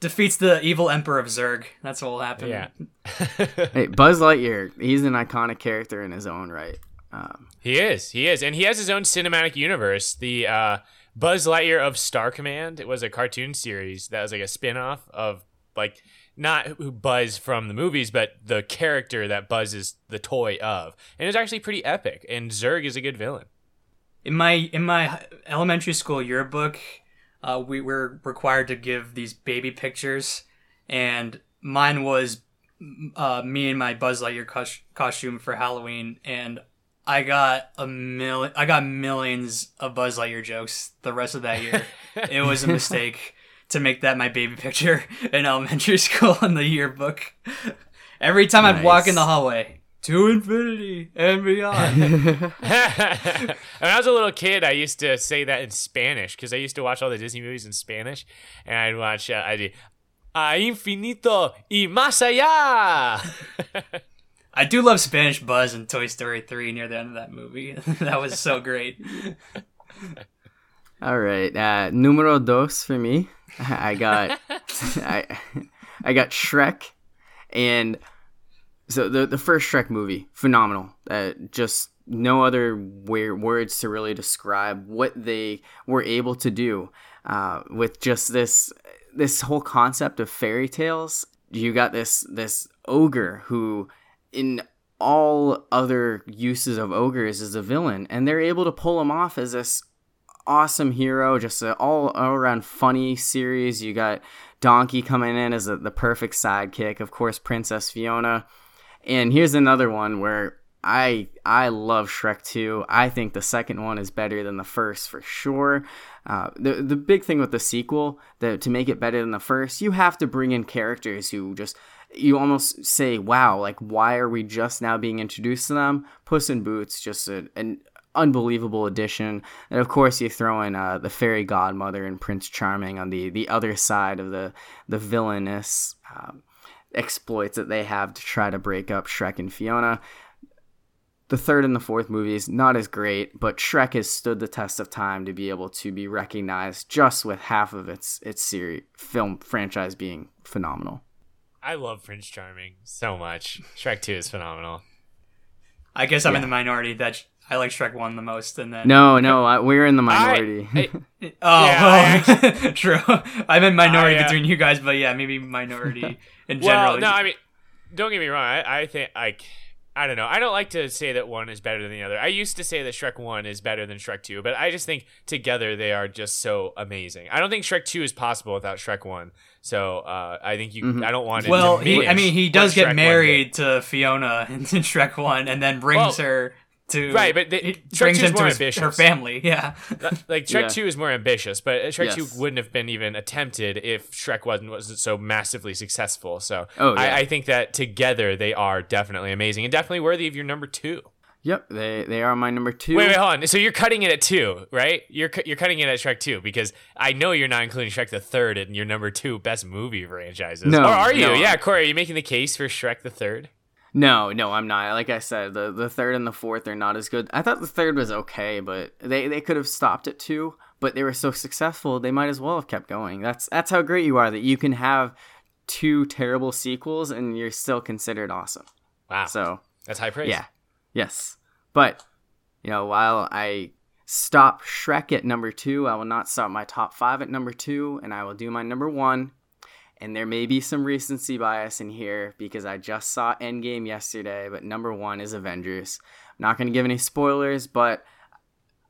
Defeats the evil emperor of Zurg. That's what will happen. Yeah. (laughs) hey, Buzz Lightyear. He's an iconic character in his own right. Um, He is. He is. And he has his own cinematic universe. The uh, Buzz Lightyear of Star Command. It was a cartoon series that was like a spin off of, like, not Buzz from the movies, but the character that Buzz is the toy of. And it was actually pretty epic. And Zurg is a good villain. in my in my elementary school yearbook, uh, we were required to give these baby pictures, and mine was uh, me in my Buzz Lightyear cos- costume for Halloween, and I got a million. I got millions of Buzz Lightyear jokes the rest of that year. (laughs) it was a mistake to make that my baby picture (laughs) in elementary (laughs) school in the yearbook. Every time I'd walk in the hallway, to infinity and beyond. when I was a little kid, I used to say that in Spanish because I used to watch all the Disney movies in Spanish, and I'd watch uh, I did a infinito y más allá. I do love Spanish Buzz in Toy Story 3 near the end of that movie. (laughs) that was so great. (laughs) all right. Uh, numero dos for me. (laughs) I got I I got Shrek, and so the the first Shrek movie, phenomenal. Uh, just no other where words to really describe what they were able to do uh, with just this this whole concept of fairy tales. You got this this ogre who, in all other uses of ogres, as a villain, and they're able to pull him off as this awesome hero, just an all, around funny series. You got Donkey coming in as a, the perfect sidekick, of course, Princess Fiona. And here's another one where I I love Shrek 2. I think the second one is better than the first for sure. Uh, the the big thing with the sequel, that to make it better than the first, you have to bring in characters who just you almost say, "Wow, like why are we just now being introduced to them?" Puss in Boots, just a, an unbelievable addition, and of course you throw in uh, the fairy godmother and Prince Charming on the the other side of the the villainous. Um, exploits that they have to try to break up Shrek and Fiona the third and the fourth movies not as great, but Shrek has stood the test of time to be able to be recognized just with half of its its series film franchise being phenomenal. I love Prince Charming so much. Shrek 2 is phenomenal. I guess I'm in the minority that I like Shrek one the most, and then No, no, I, we're in the minority. I, (laughs) Oh, Yeah, oh, (laughs) true. I'm in minority I, uh, between you guys, but yeah, maybe minority (laughs) in general. well, no, I mean, don't get me wrong. I, I think like I don't know. I don't like to say that one is better than the other. I used to say that Shrek One is better than Shrek Two, but I just think together they are just so amazing. I don't think Shrek Two is possible without Shrek One. So uh, I think you. Mhm. I don't want it. well, to he, I mean, he does get 1 did. married to Fiona (laughs) in, in Shrek one, and then brings Well, her to right, but the- he Shrek brings 2 is him to more his, ambitious. her family. Yeah, like Shrek Yeah. Two is more ambitious, but Shrek Two wouldn't have been even attempted if Shrek wasn't wasn't so massively successful. So Oh, yeah. I, I think that together they are definitely amazing and definitely worthy of your number two. Yep, they they are my number two. Wait, wait, hold on. So you're cutting it at two, right? You're cu- you're cutting it at Shrek two because I know you're not including Shrek the third in your number two best movie franchises. No, or are you? no. Yeah, Corey, are you making the case for Shrek the third? No, no, I'm not. Like I said, the the third and the fourth are not as good. I thought the third was okay, but they they could have stopped at two. But they were so successful, they might as well have kept going. That's that's how great you are that you can have two terrible sequels and you're still considered awesome. Wow, So that's high praise. yeah, yes. But you know, while I stop Shrek at number two, I will not stop my top five at number two, and I will do my number one. And there may be some recency bias in here because I just saw Endgame yesterday, but number one is Avengers. I'm not going to give any spoilers, but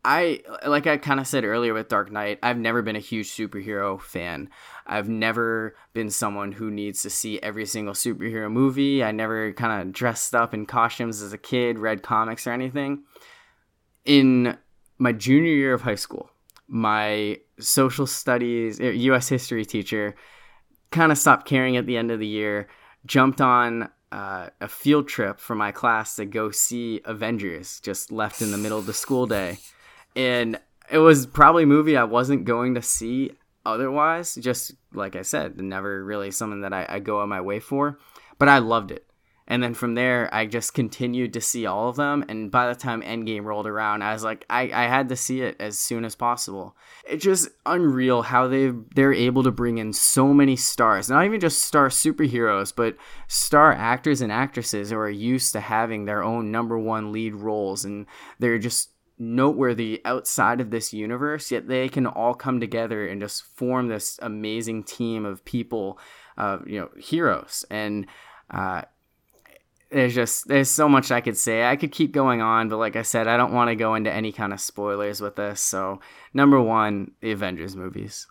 I, like I kind of said earlier with Dark Knight, I've never been a huge superhero fan. I've never been someone who needs to see every single superhero movie. I never kind of dressed up in costumes as a kid, read comics or anything. In my junior year of high school, my social studies, U.S. history teacher kind of stopped caring at the end of the year, jumped on uh, a field trip for my class to go see Avengers, just left in the middle of the school day. And it was probably a movie I wasn't going to see otherwise. Just like I said, never really something that I, I go on my way for. But I loved it. And then from there, I just continued to see all of them. And by the time Endgame rolled around, I was like, I, I had to see it as soon as possible. It's just unreal how they they're able to bring in so many stars, not even just star superheroes, but star actors and actresses who are used to having their own number one lead roles, and they're just noteworthy outside of this universe. Yet they can all come together and just form this amazing team of people, uh, you know, heroes and. Uh, there's just there's so much I could say. I could keep going on, but like I said, I don't want to go into any kind of spoilers with this. So, number one, the Avengers movies.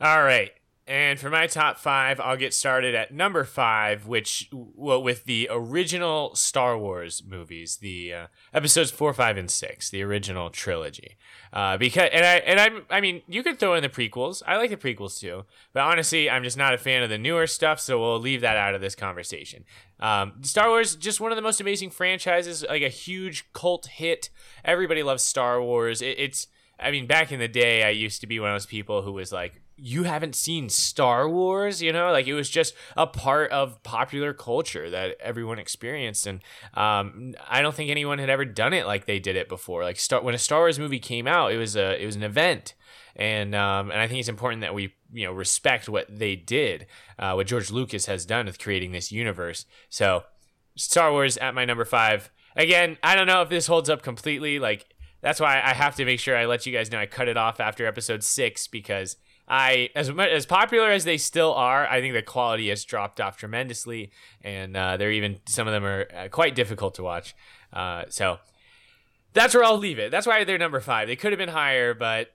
All right. And for my top five, I'll get started at number five, which well, with the original Star Wars movies, the uh, episodes four, five, and six, the original trilogy. Uh, because and I and I'm I mean you could throw in the prequels. I like the prequels too, but honestly, I'm just not a fan of the newer stuff, so we'll leave that out of this conversation. Um, Star Wars, just one of the most amazing franchises, like a huge cult hit. Everybody loves Star Wars. It, it's I mean, back in the day, I used to be one of those people who was like, you haven't seen Star Wars, you know, like it was just a part of popular culture that everyone experienced, and um, I don't think anyone had ever done it like they did it before. Like Star, when a Star Wars movie came out, it was a it was an event, and um, and I think it's important that we you know respect what they did, uh, what George Lucas has done with creating this universe. So, Star Wars at my number five. Again, I don't know if this holds up completely. Like that's why I have to make sure I let you guys know I cut it off after episode six because I, as as popular as they still are, I think the quality has dropped off tremendously, and uh, they're even some of them are uh, quite difficult to watch. Uh, so that's where I'll leave it. That's why they're number five. They could have been higher, but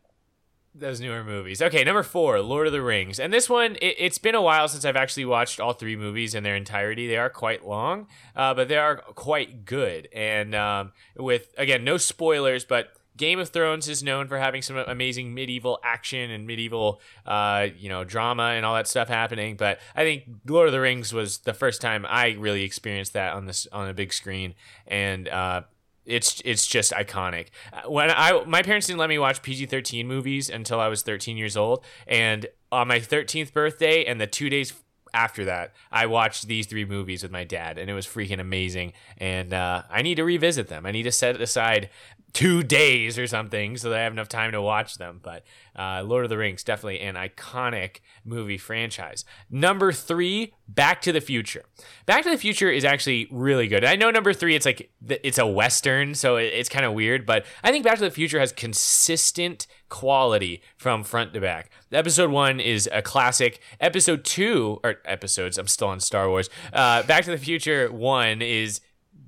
those newer movies. Okay, number four, Lord of the Rings, and this one it, it's been a while since I've actually watched all three movies in their entirety. They are quite long, uh, but they are quite good. And um, with again, no spoilers, but Game of Thrones is known for having some amazing medieval action and medieval, uh, you know, drama and all that stuff happening. But I think Lord of the Rings was the first time I really experienced that on this on a big screen, and uh, it's it's just iconic. When I my parents didn't let me watch PG thirteen movies until I was thirteen years old, and on my thirteenth birthday and the two days after that, I watched these three movies with my dad, and it was freaking amazing. And uh, I need to revisit them. I need to set aside two days or something so that I have enough time to watch them. But uh, Lord of the Rings, definitely an iconic movie franchise. Number three, Back to the Future. Back to the Future is actually really good. I know number three, it's like it's a western, so it's kind of weird, but I think Back to the Future has consistent quality from front to back. Episode one is a classic. Episode two, or episodes, I'm still on Star Wars. Uh, Back to the Future one is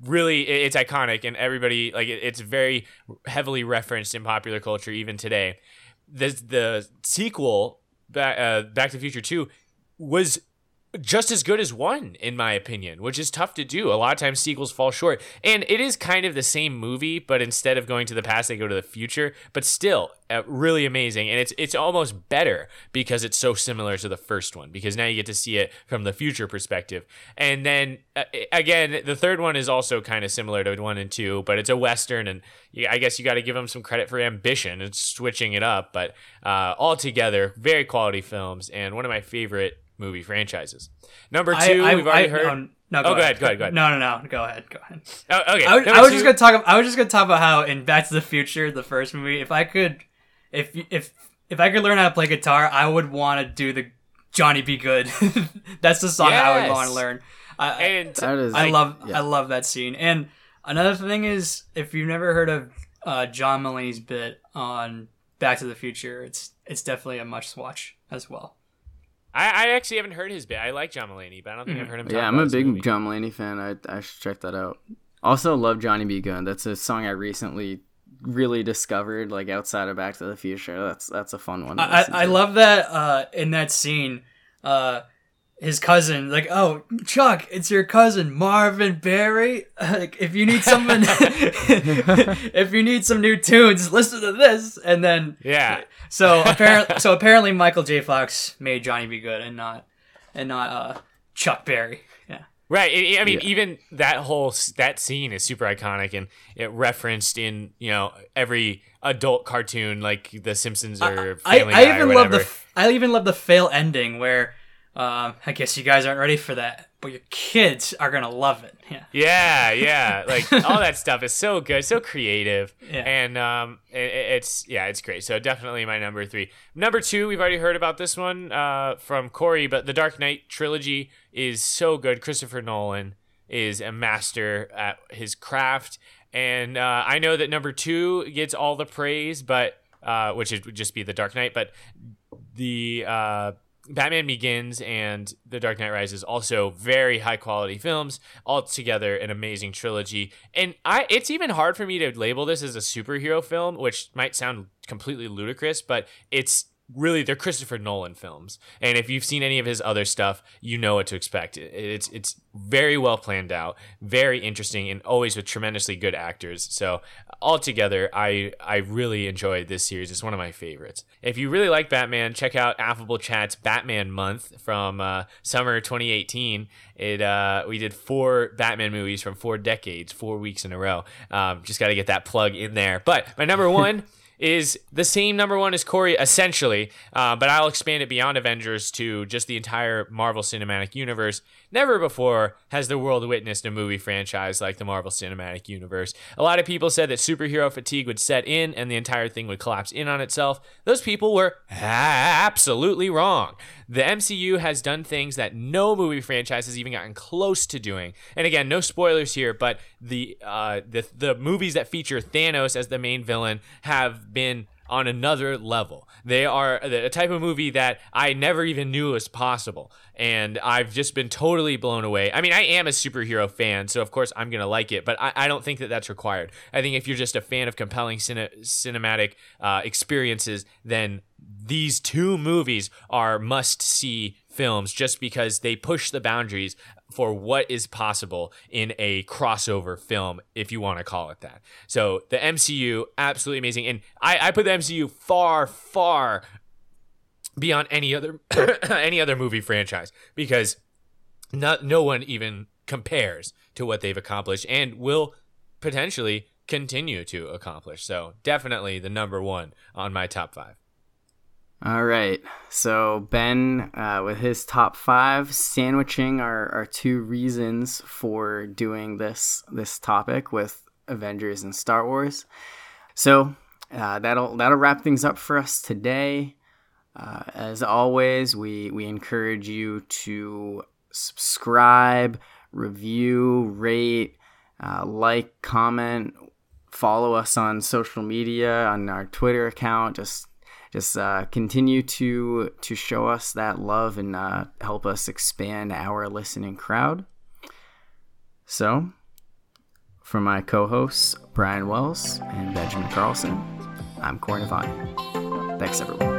really it's iconic and everybody like it's very heavily referenced in popular culture even today the the sequel back uh, back to the future 2 was just as good as one in my opinion which is tough to do. A lot of times sequels fall short. And it is kind of the same movie but instead of going to the past they go to the future. But still uh, really amazing. And it's it's almost better because it's so similar to the first one because now you get to see it from the future perspective. And then uh, again the third one is also kind of similar to one and two but it's a western and i guess you got to give them some credit for ambition and switching it up. But uh, altogether very quality films and one of my favorite movie franchises. Number two, I, I, we've already I, heard. No, no go, oh, ahead. go ahead. Go ahead. Go ahead. No, no, no. Go ahead. Go ahead. Oh, okay. I, I was just gonna talk. I was just gonna talk about how in Back to the Future, the first movie, if I could, if if if I could learn how to play guitar, I would want to do the Johnny B. Goode. (laughs) That's the song yes. I would want to learn. I, and that is, I love yeah. I love that scene. And another thing is, if you've never heard of uh, John Mulaney's bit on Back to the Future, it's it's definitely a must watch as well. I, I actually haven't heard his bit. I like John Mulaney, but I don't think mm. I've heard him. yeah, I'm a big movie. John Mulaney fan. I I should check that out. Also, love Johnny B. Goode. That's a song I recently really discovered, like outside of Back to the Future. That's that's a fun one. I I, love that uh, in that scene. Uh, his cousin, like, oh, Chuck, it's your cousin Marvin Berry (laughs) Like, if you need something, (laughs) if you need some new tunes, listen to this. And then, yeah. So apparently, so apparently, Michael J. Fox made Johnny B. Goode and not, and not uh, Chuck Berry. Yeah. Right. I mean, yeah. even that whole that scene is super iconic, and it referenced in you know every adult cartoon like The Simpsons or Family I, I, I even love the I even love the fail ending where um, I guess you guys aren't ready for that, but your kids are gonna love it. Yeah. Yeah, (laughs) yeah. Like all that stuff is so good, so creative, yeah. and um, it, it's yeah, it's great. So definitely my number three. Number two, we've already heard about this one uh, from Corey, but the Dark Knight trilogy is so good. Christopher Nolan is a master at his craft, and uh, I know that number two gets all the praise, but uh, which would just be the Dark Knight, but the uh, Batman Begins and The Dark Knight Rises also very high quality films, altogether an amazing trilogy. And I it's even hard for me to label this as a superhero film, which might sound completely ludicrous, but it's really they're Christopher Nolan films. And if you've seen any of his other stuff, you know what to expect. It's it's very well planned out, very interesting, and always with tremendously good actors. So altogether, I I really enjoyed this series. It's one of my favorites. If you really like Batman, check out Affable Chat's Batman Month from uh, summer 2018. It uh, we did four Batman movies from four decades, four weeks in a row. Um, just got to get that plug in there. But my number (laughs) one is the same number one as Corey, essentially, uh, but I'll expand it beyond Avengers to just the entire Marvel Cinematic Universe. Never before has the world witnessed a movie franchise like the Marvel Cinematic Universe. A lot of people said that superhero fatigue would set in and the entire thing would collapse in on itself. Those people were absolutely wrong. The MCU has done things that no movie franchise has even gotten close to doing. And again, no spoilers here, but the uh, the the movies that feature Thanos as the main villain have been on another level. They are a type of movie that I never even knew was possible. And I've just been totally blown away. I mean, I am a superhero fan, so of course I'm going to like it, but I, I, don't think that that's required. I think if you're just a fan of compelling cine, cinematic uh, experiences, then these two movies are must see films just because they push the boundaries for what is possible in a crossover film, if you want to call it that. So the MCU, absolutely amazing. And I, I put the MCU far, far beyond any other (coughs) any other movie franchise because not no one even compares to what they've accomplished and will potentially continue to accomplish. So definitely the number one on my top five. All right. So Ben, uh, with his top five, sandwiching our, our two reasons for doing this this topic with Avengers and Star Wars. So uh, that'll that'll wrap things up for us today. Uh, as always, we we encourage you to subscribe, review, rate, uh, like, comment, follow us on social media on our Twitter account. Just just uh, continue to to show us that love and uh, help us expand our listening crowd. So, for my co-hosts Brian Wells and Benjamin Carlson, I'm Cornavani. Thanks, everyone.